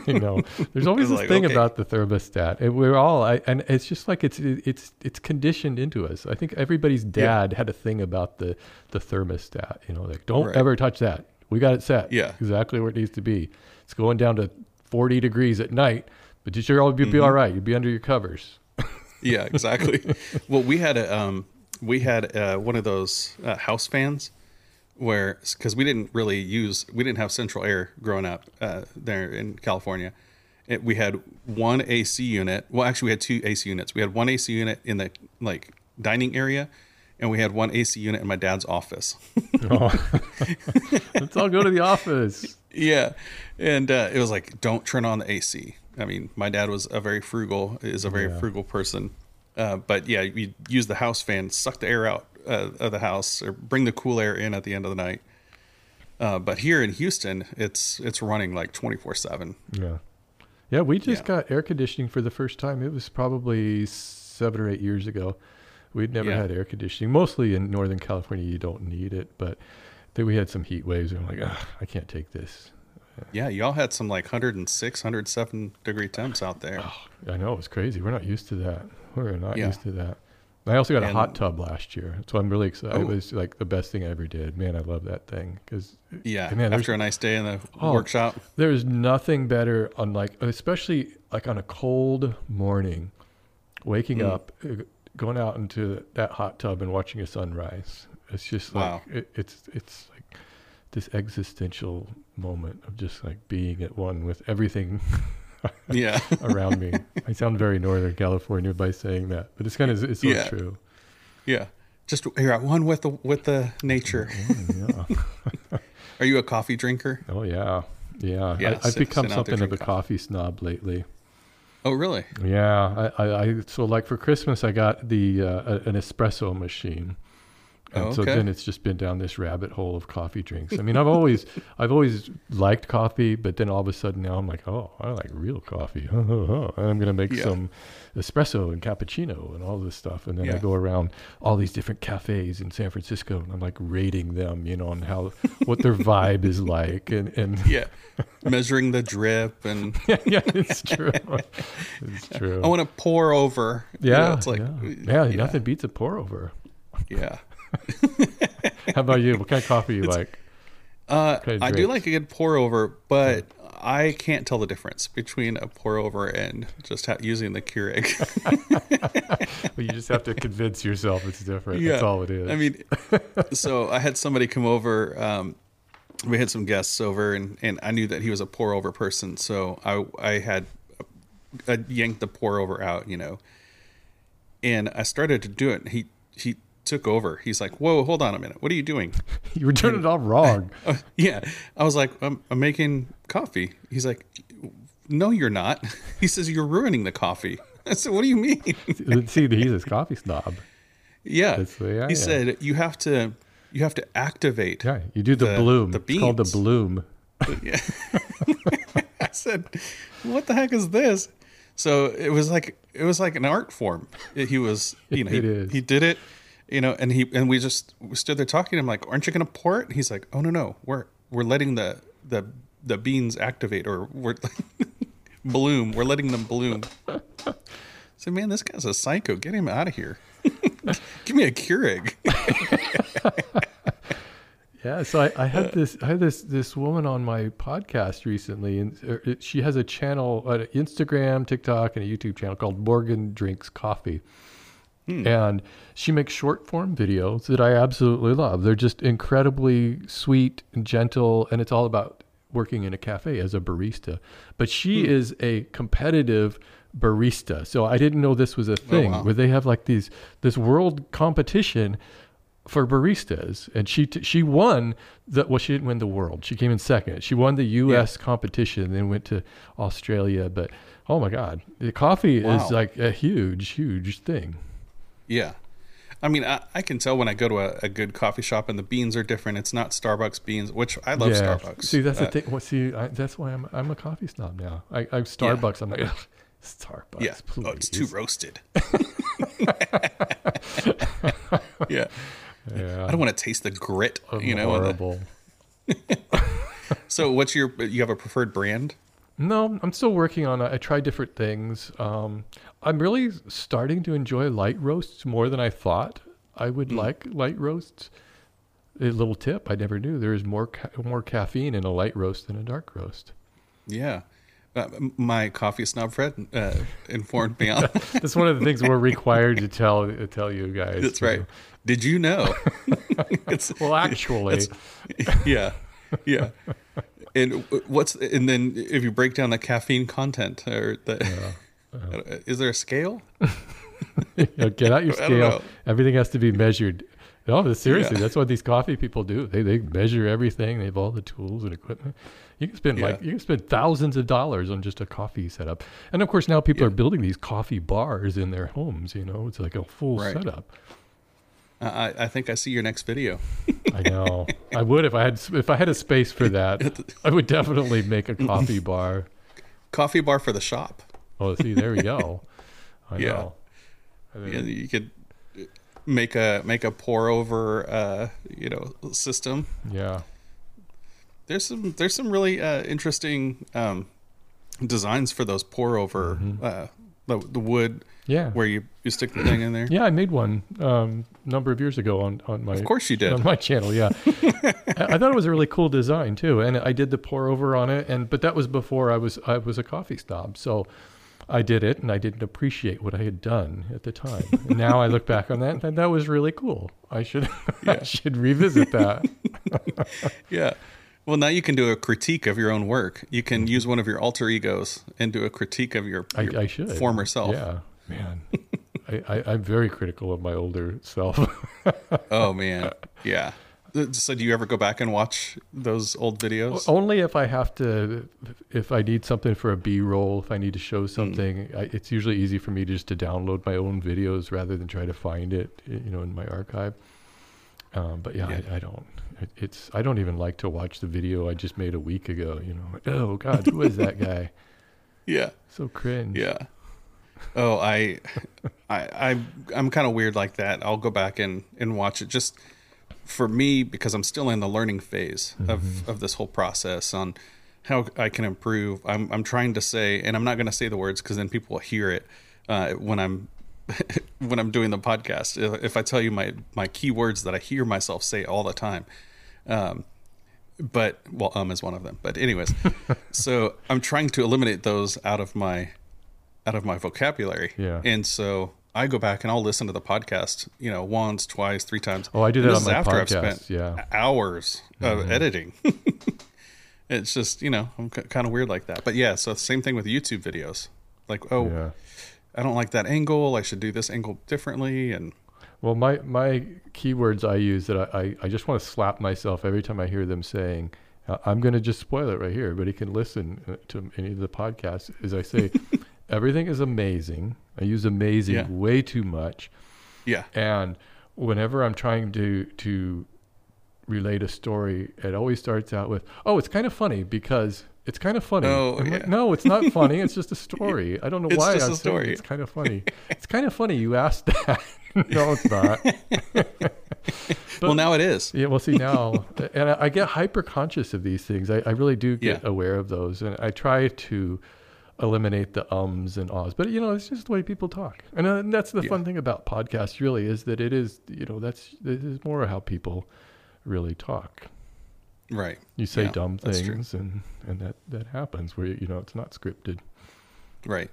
I know. There's always this like, thing okay. about the thermostat. we're all, I, and it's just like it's, it's, it's conditioned into us. I think everybody's dad yeah. had a thing about the, the thermostat, you know, like don't right. ever touch that. We got it set. Yeah. Exactly where it needs to be. It's going down to 40 degrees at night, but you sure you'll be, mm-hmm. be all right. You'll be under your covers yeah, exactly. [LAUGHS] well, we had a um, we had uh, one of those uh, house fans where because we didn't really use we didn't have central air growing up uh, there in California. It, we had one AC unit. Well, actually, we had two AC units. We had one AC unit in the like dining area, and we had one AC unit in my dad's office. [LAUGHS] oh. [LAUGHS] Let's all go to the office. Yeah, and uh, it was like, don't turn on the AC. I mean, my dad was a very frugal, is a very yeah. frugal person. Uh, but yeah, you use the house fan, suck the air out uh, of the house or bring the cool air in at the end of the night. Uh, but here in Houston, it's it's running like twenty four seven. Yeah, yeah. We just Yeah. got air conditioning for the first time. It was probably seven or eight years ago. We'd never Yeah. had air conditioning. Mostly in Northern California, you don't need it, but then we had some heat waves. And I'm like, I can't take this. Yeah, y'all had some like 106, 107 degree temps out there. I know it was crazy. We're not used to that. We're not Yeah. used to that. I also got a hot tub last year, so I'm really excited. Oh. It was like the best thing I ever did. Man, I love that thing because Yeah, man, after a nice day in the Oh. workshop. There's nothing better on like, especially like on a cold morning, waking Mm. up, uh, going out into that hot tub and watching a sunrise. It's just like Wow. it, it's it's like this existential moment of just like being at one with everything [LAUGHS] Yeah, around me. I sound very Northern California by saying that, but it's kind of it's so Yeah. true. yeah. Just you're at one with the with the nature. Yeah. [LAUGHS] Are you a coffee drinker? Oh yeah. Yeah. Yeah, I, I've sit- become something of a drink coffee snob lately. Oh, really? Yeah, I, I, I so like for Christmas I got the uh, an espresso machine, and Oh, so then it's just been down this rabbit hole of coffee drinks. I mean, I've always [LAUGHS] I've always liked coffee, but then all of a sudden now I'm like, oh, I like real coffee, [LAUGHS] and I'm gonna make Yeah. some espresso and cappuccino and all this stuff, and then I go around all these different cafes in San Francisco, and I'm like rating them, you know, on how what their vibe is like, and and [LAUGHS] Yeah. Measuring the drip and yeah, yeah, it's true, it's true. I want to pour over. You Yeah, know, it's like uh, yeah. yeah, nothing beats a pour over. Yeah. [LAUGHS] How about you? What kind of coffee you like? Uh, Okay, I do like a good pour over, but I can't tell the difference between a pour over and just ha- using the Keurig. [LAUGHS] Well, you just have to [LAUGHS] convince yourself it's different. Yeah. That's all it is. I mean, so I had somebody come over. Um, we had some guests over, and, and I knew that he was a pour over person, so I I had I yanked the pour over out, you know, and I started to do it. He he took over. He's like, "Whoa, hold on a minute. What are you doing?" [LAUGHS] you were doing it all wrong. Uh, [LAUGHS] yeah, I was like, I'm, I'm making coffee. He's like, No, you're not. [LAUGHS] He says you're ruining the coffee. I said, What do you mean? See, he's a coffee snob. yeah, he said you have to you have to activate. Yeah, you do the, The- bloom. the it's called the bloom. Yeah. I said, "What the heck is this?" So it was like it was like an art form. He was, you know, he, he did it, you know, and he and we just we stood there talking. I'm like, "Aren't you going to pour it?" And he's like, "Oh no, no, we're we're letting the the the beans activate, or we're [LAUGHS] bloom. We're letting them bloom." I said, "Man, this guy's a psycho. Get him out of here. [LAUGHS] Give me a Keurig." [LAUGHS] Yeah, so I, I had this I had this this woman on my podcast recently, and uh, she has a channel, an Instagram, TikTok, and a YouTube channel called Morgan Drinks Coffee, Hmm. and she makes short form videos that I absolutely love. They're just incredibly sweet and gentle, and it's all about working in a cafe as a barista. But she hmm. is a competitive barista, so I didn't know this was a oh, thing wow. where they have like these this world competition for baristas, and she t- she won the well she didn't win the world. She came in second. She won the U.S. competition, and then went to Australia. But oh my God, the coffee Wow. is like a huge, huge thing. Yeah. I mean, I, I can tell when I go to a, a good coffee shop and the beans are different. It's not Starbucks beans, which I love yeah. Starbucks. See, that's Uh, the thing. Well, see, I, that's why I'm I'm a coffee snob now. I, I Starbucks. I'm like "Ugh, Starbucks. Yeah. please. Oh, it's too roasted. [LAUGHS] yeah. Yeah. I don't want to taste the grit, I'm you know. and the- [LAUGHS] so, what's your? You have a preferred brand? No, I'm still working on it. I try different things. Um, I'm really starting to enjoy light roasts more than I thought I would like light roasts. A little tip I never knew there is more ca- more caffeine in a light roast than a dark roast. Yeah. Uh, my coffee snob friend uh, [LAUGHS] informed me on. [LAUGHS] That's one of the things we're required to tell to tell you guys. That's right. Did you know? [LAUGHS] it's, Well, actually, it's- yeah, yeah. And what's and then if you break down the caffeine content or the, Uh-huh. [LAUGHS] is there a scale? [LAUGHS] get out your [LAUGHS] I don't know. scale. Everything has to be measured. No, but seriously, Yeah. that's what these coffee people do. They they measure everything. They have all the tools and equipment. You can spend like you can spend thousands of dollars on just a coffee setup. And of course, now people Yeah. are building these coffee bars in their homes. You know, it's like a full Right. setup. I, I think I see your next video. [LAUGHS] I know. I would if I had if I had a space for that. [LAUGHS] I would definitely make a coffee [LAUGHS] bar. Coffee bar for the shop. Oh, see, there we go. I Yeah. know. Yeah, you could make a make a pour over, uh, you know, system. Yeah. There's some there's some really uh, interesting um, designs for those pour over uh, the the wood Yeah. where you you stick the thing in there. Yeah, I made one um, a number of years ago on, on my Of course you did. on my channel. Yeah, [LAUGHS] I I thought it was a really cool design too, and I did the pour over on it. And but that was before I was I was a coffee snob, so I did it, and I didn't appreciate what I had done at the time. [LAUGHS] And now I look back on that, and that was really cool. I should [LAUGHS] I should revisit that. Yeah. Well, now you can do a critique of your own work. You can mm-hmm. use one of your alter egos and do a critique of your, your I should former self. Yeah, man. [LAUGHS] I, I, I'm very critical of my older self. [LAUGHS] Oh man, [LAUGHS] yeah. Uh, so, do you ever go back and watch those old videos? Only if I have to, if I need something for a B roll, if I need to show hmm. something, I, it's usually easy for me just to download my own videos rather than try to find it, you know, in my archive. Um, but yeah, Yeah. I, I don't. It, it's I don't even like to watch the video I just made a week ago. You know, oh God, who is that guy? [LAUGHS] Yeah, So cringe. yeah. Oh, I, I, I I'm kind of weird like that. I'll go back and and watch it just for me because I'm still in the learning phase of of this whole process on how I can improve. I'm I'm trying to say, and I'm not going to say the words because then people will hear it uh, when I'm [LAUGHS] when I'm doing the podcast. If, if I tell you my my keywords that I hear myself say all the time, um, but well, um is one of them. But anyways, [LAUGHS] so I'm trying to eliminate those out of my out of my vocabulary. Yeah. and so. I go back and I'll listen to the podcast, you know, once, twice, three times. Oh, I do And that this on is after I've spent yeah. Mm-hmm. hours of editing. [LAUGHS] it's just, you know, I'm kind of weird like that. But yeah, so same thing with YouTube videos. Like, oh, Yeah. I don't like that angle. I should do this angle differently. And Well, my my keywords I use that I, I, I just want to slap myself every time I hear them saying, uh, I'm going to just spoil it right here, but he can listen uh, to any of the podcasts. Is I say, [LAUGHS] everything is amazing. I use amazing Yeah. way too much, yeah, and whenever I'm trying to to relate a story, it always starts out with, "Oh, it's kind of funny because." It's kind of funny. Oh, I'm like, no, it's not [LAUGHS] funny. It's just a story. I don't know It's why just I'm a story. it's kind of funny. [LAUGHS] it's kind of funny you asked that. [LAUGHS] no, it's not. well, now it is. Yeah, well, see now, and I, I get hyper conscious of these things. I, I really do get Yeah. aware of those, and I try to eliminate the ums and ahs. But you know, it's just the way people talk, and, uh, and that's the fun thing about podcasts. Really, is that it is you know that's this is more how people really talk. Right. You say Yeah, dumb things, and and that that happens where you know it's not scripted. Right.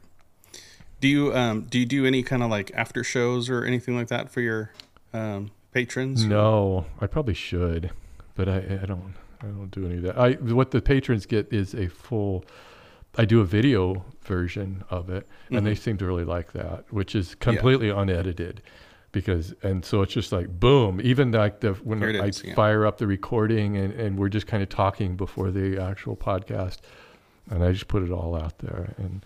Do you um do you do any kind of like after shows or anything like that for your um patrons? No, I probably should, but I, I don't. I don't do any of that. I what the patrons get is a full. I do a video version of it, and they seem to really like that, which is completely unedited, because and so it's just like boom. Even like the when I is, yeah. fire up the recording and and we're just kind of talking before the actual podcast, and I just put it all out there and.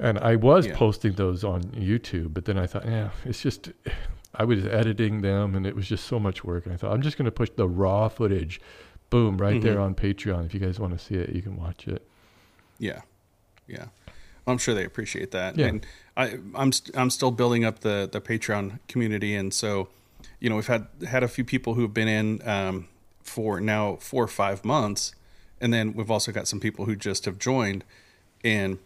And I was Yeah. posting those on YouTube, but then I thought, yeah, it's just, I was editing them and it was just so much work. And I thought, I'm just going to push the raw footage, boom, right there Mhm. on Patreon. If you guys want to see it, you can watch it. Yeah, yeah. I'm sure they appreciate that. Yeah. And I, I'm st- I'm still building up the the Patreon community, and so, you know, we've had had a few people who've been in um, for now four or five months, and then we've also got some people who just have joined, and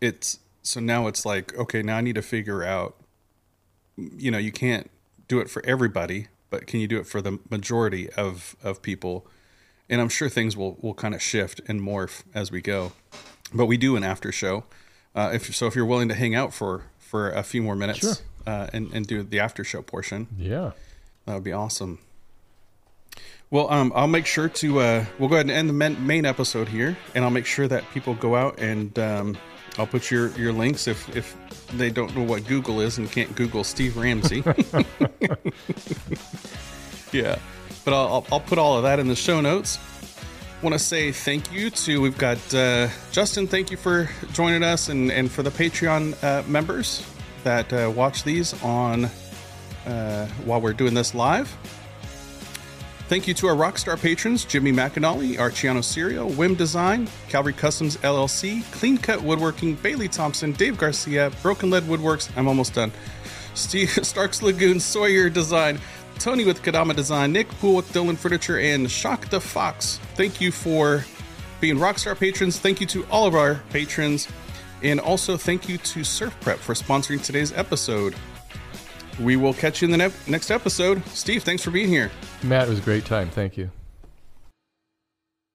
it's so now it's like okay, now I need to figure out, you know, you can't do it for everybody, but can you do it for the majority of of people? and I'm sure things will will kind of shift and morph as we go. But we do an after show. Uh, if so, if you're willing to hang out for for a few more minutes Sure. uh, and and do the after show portion, Yeah. that would be awesome. Well, um, I'll make sure to uh, we'll go ahead and end the main, main episode here, and I'll make sure that people go out and um, I'll put your your links if if they don't know what Google is and can't Google Steve Ramsey. [LAUGHS] [LAUGHS] yeah, but I'll I'll put all of that in the show notes. Want to say thank you to we've got uh, Justin. Thank you for joining us, and and for the Patreon uh, members that uh, watch these on uh, while we're doing this live. Thank you to our Rockstar patrons Jimmy McAnally, Artigiano Serio, Wimm Design, Calvary Customs LLC, Cleancut Woodworking, Bailey Thompson, Dave Garcia, Broken Lead Woodworks. I'm almost done. Steve [LAUGHS] Starks Lagoon, Sawyer Design, Tony with Kodama Design, Nick Poole with Dylan Furniture, and Shock the Fox. Thank you for being Rockstar patrons. Thank you to all of our patrons. And also thank you to SurfPrep for sponsoring today's episode. We will catch you in the ne- next episode. Steve, thanks for being here. Matt, it was a great time. Thank you.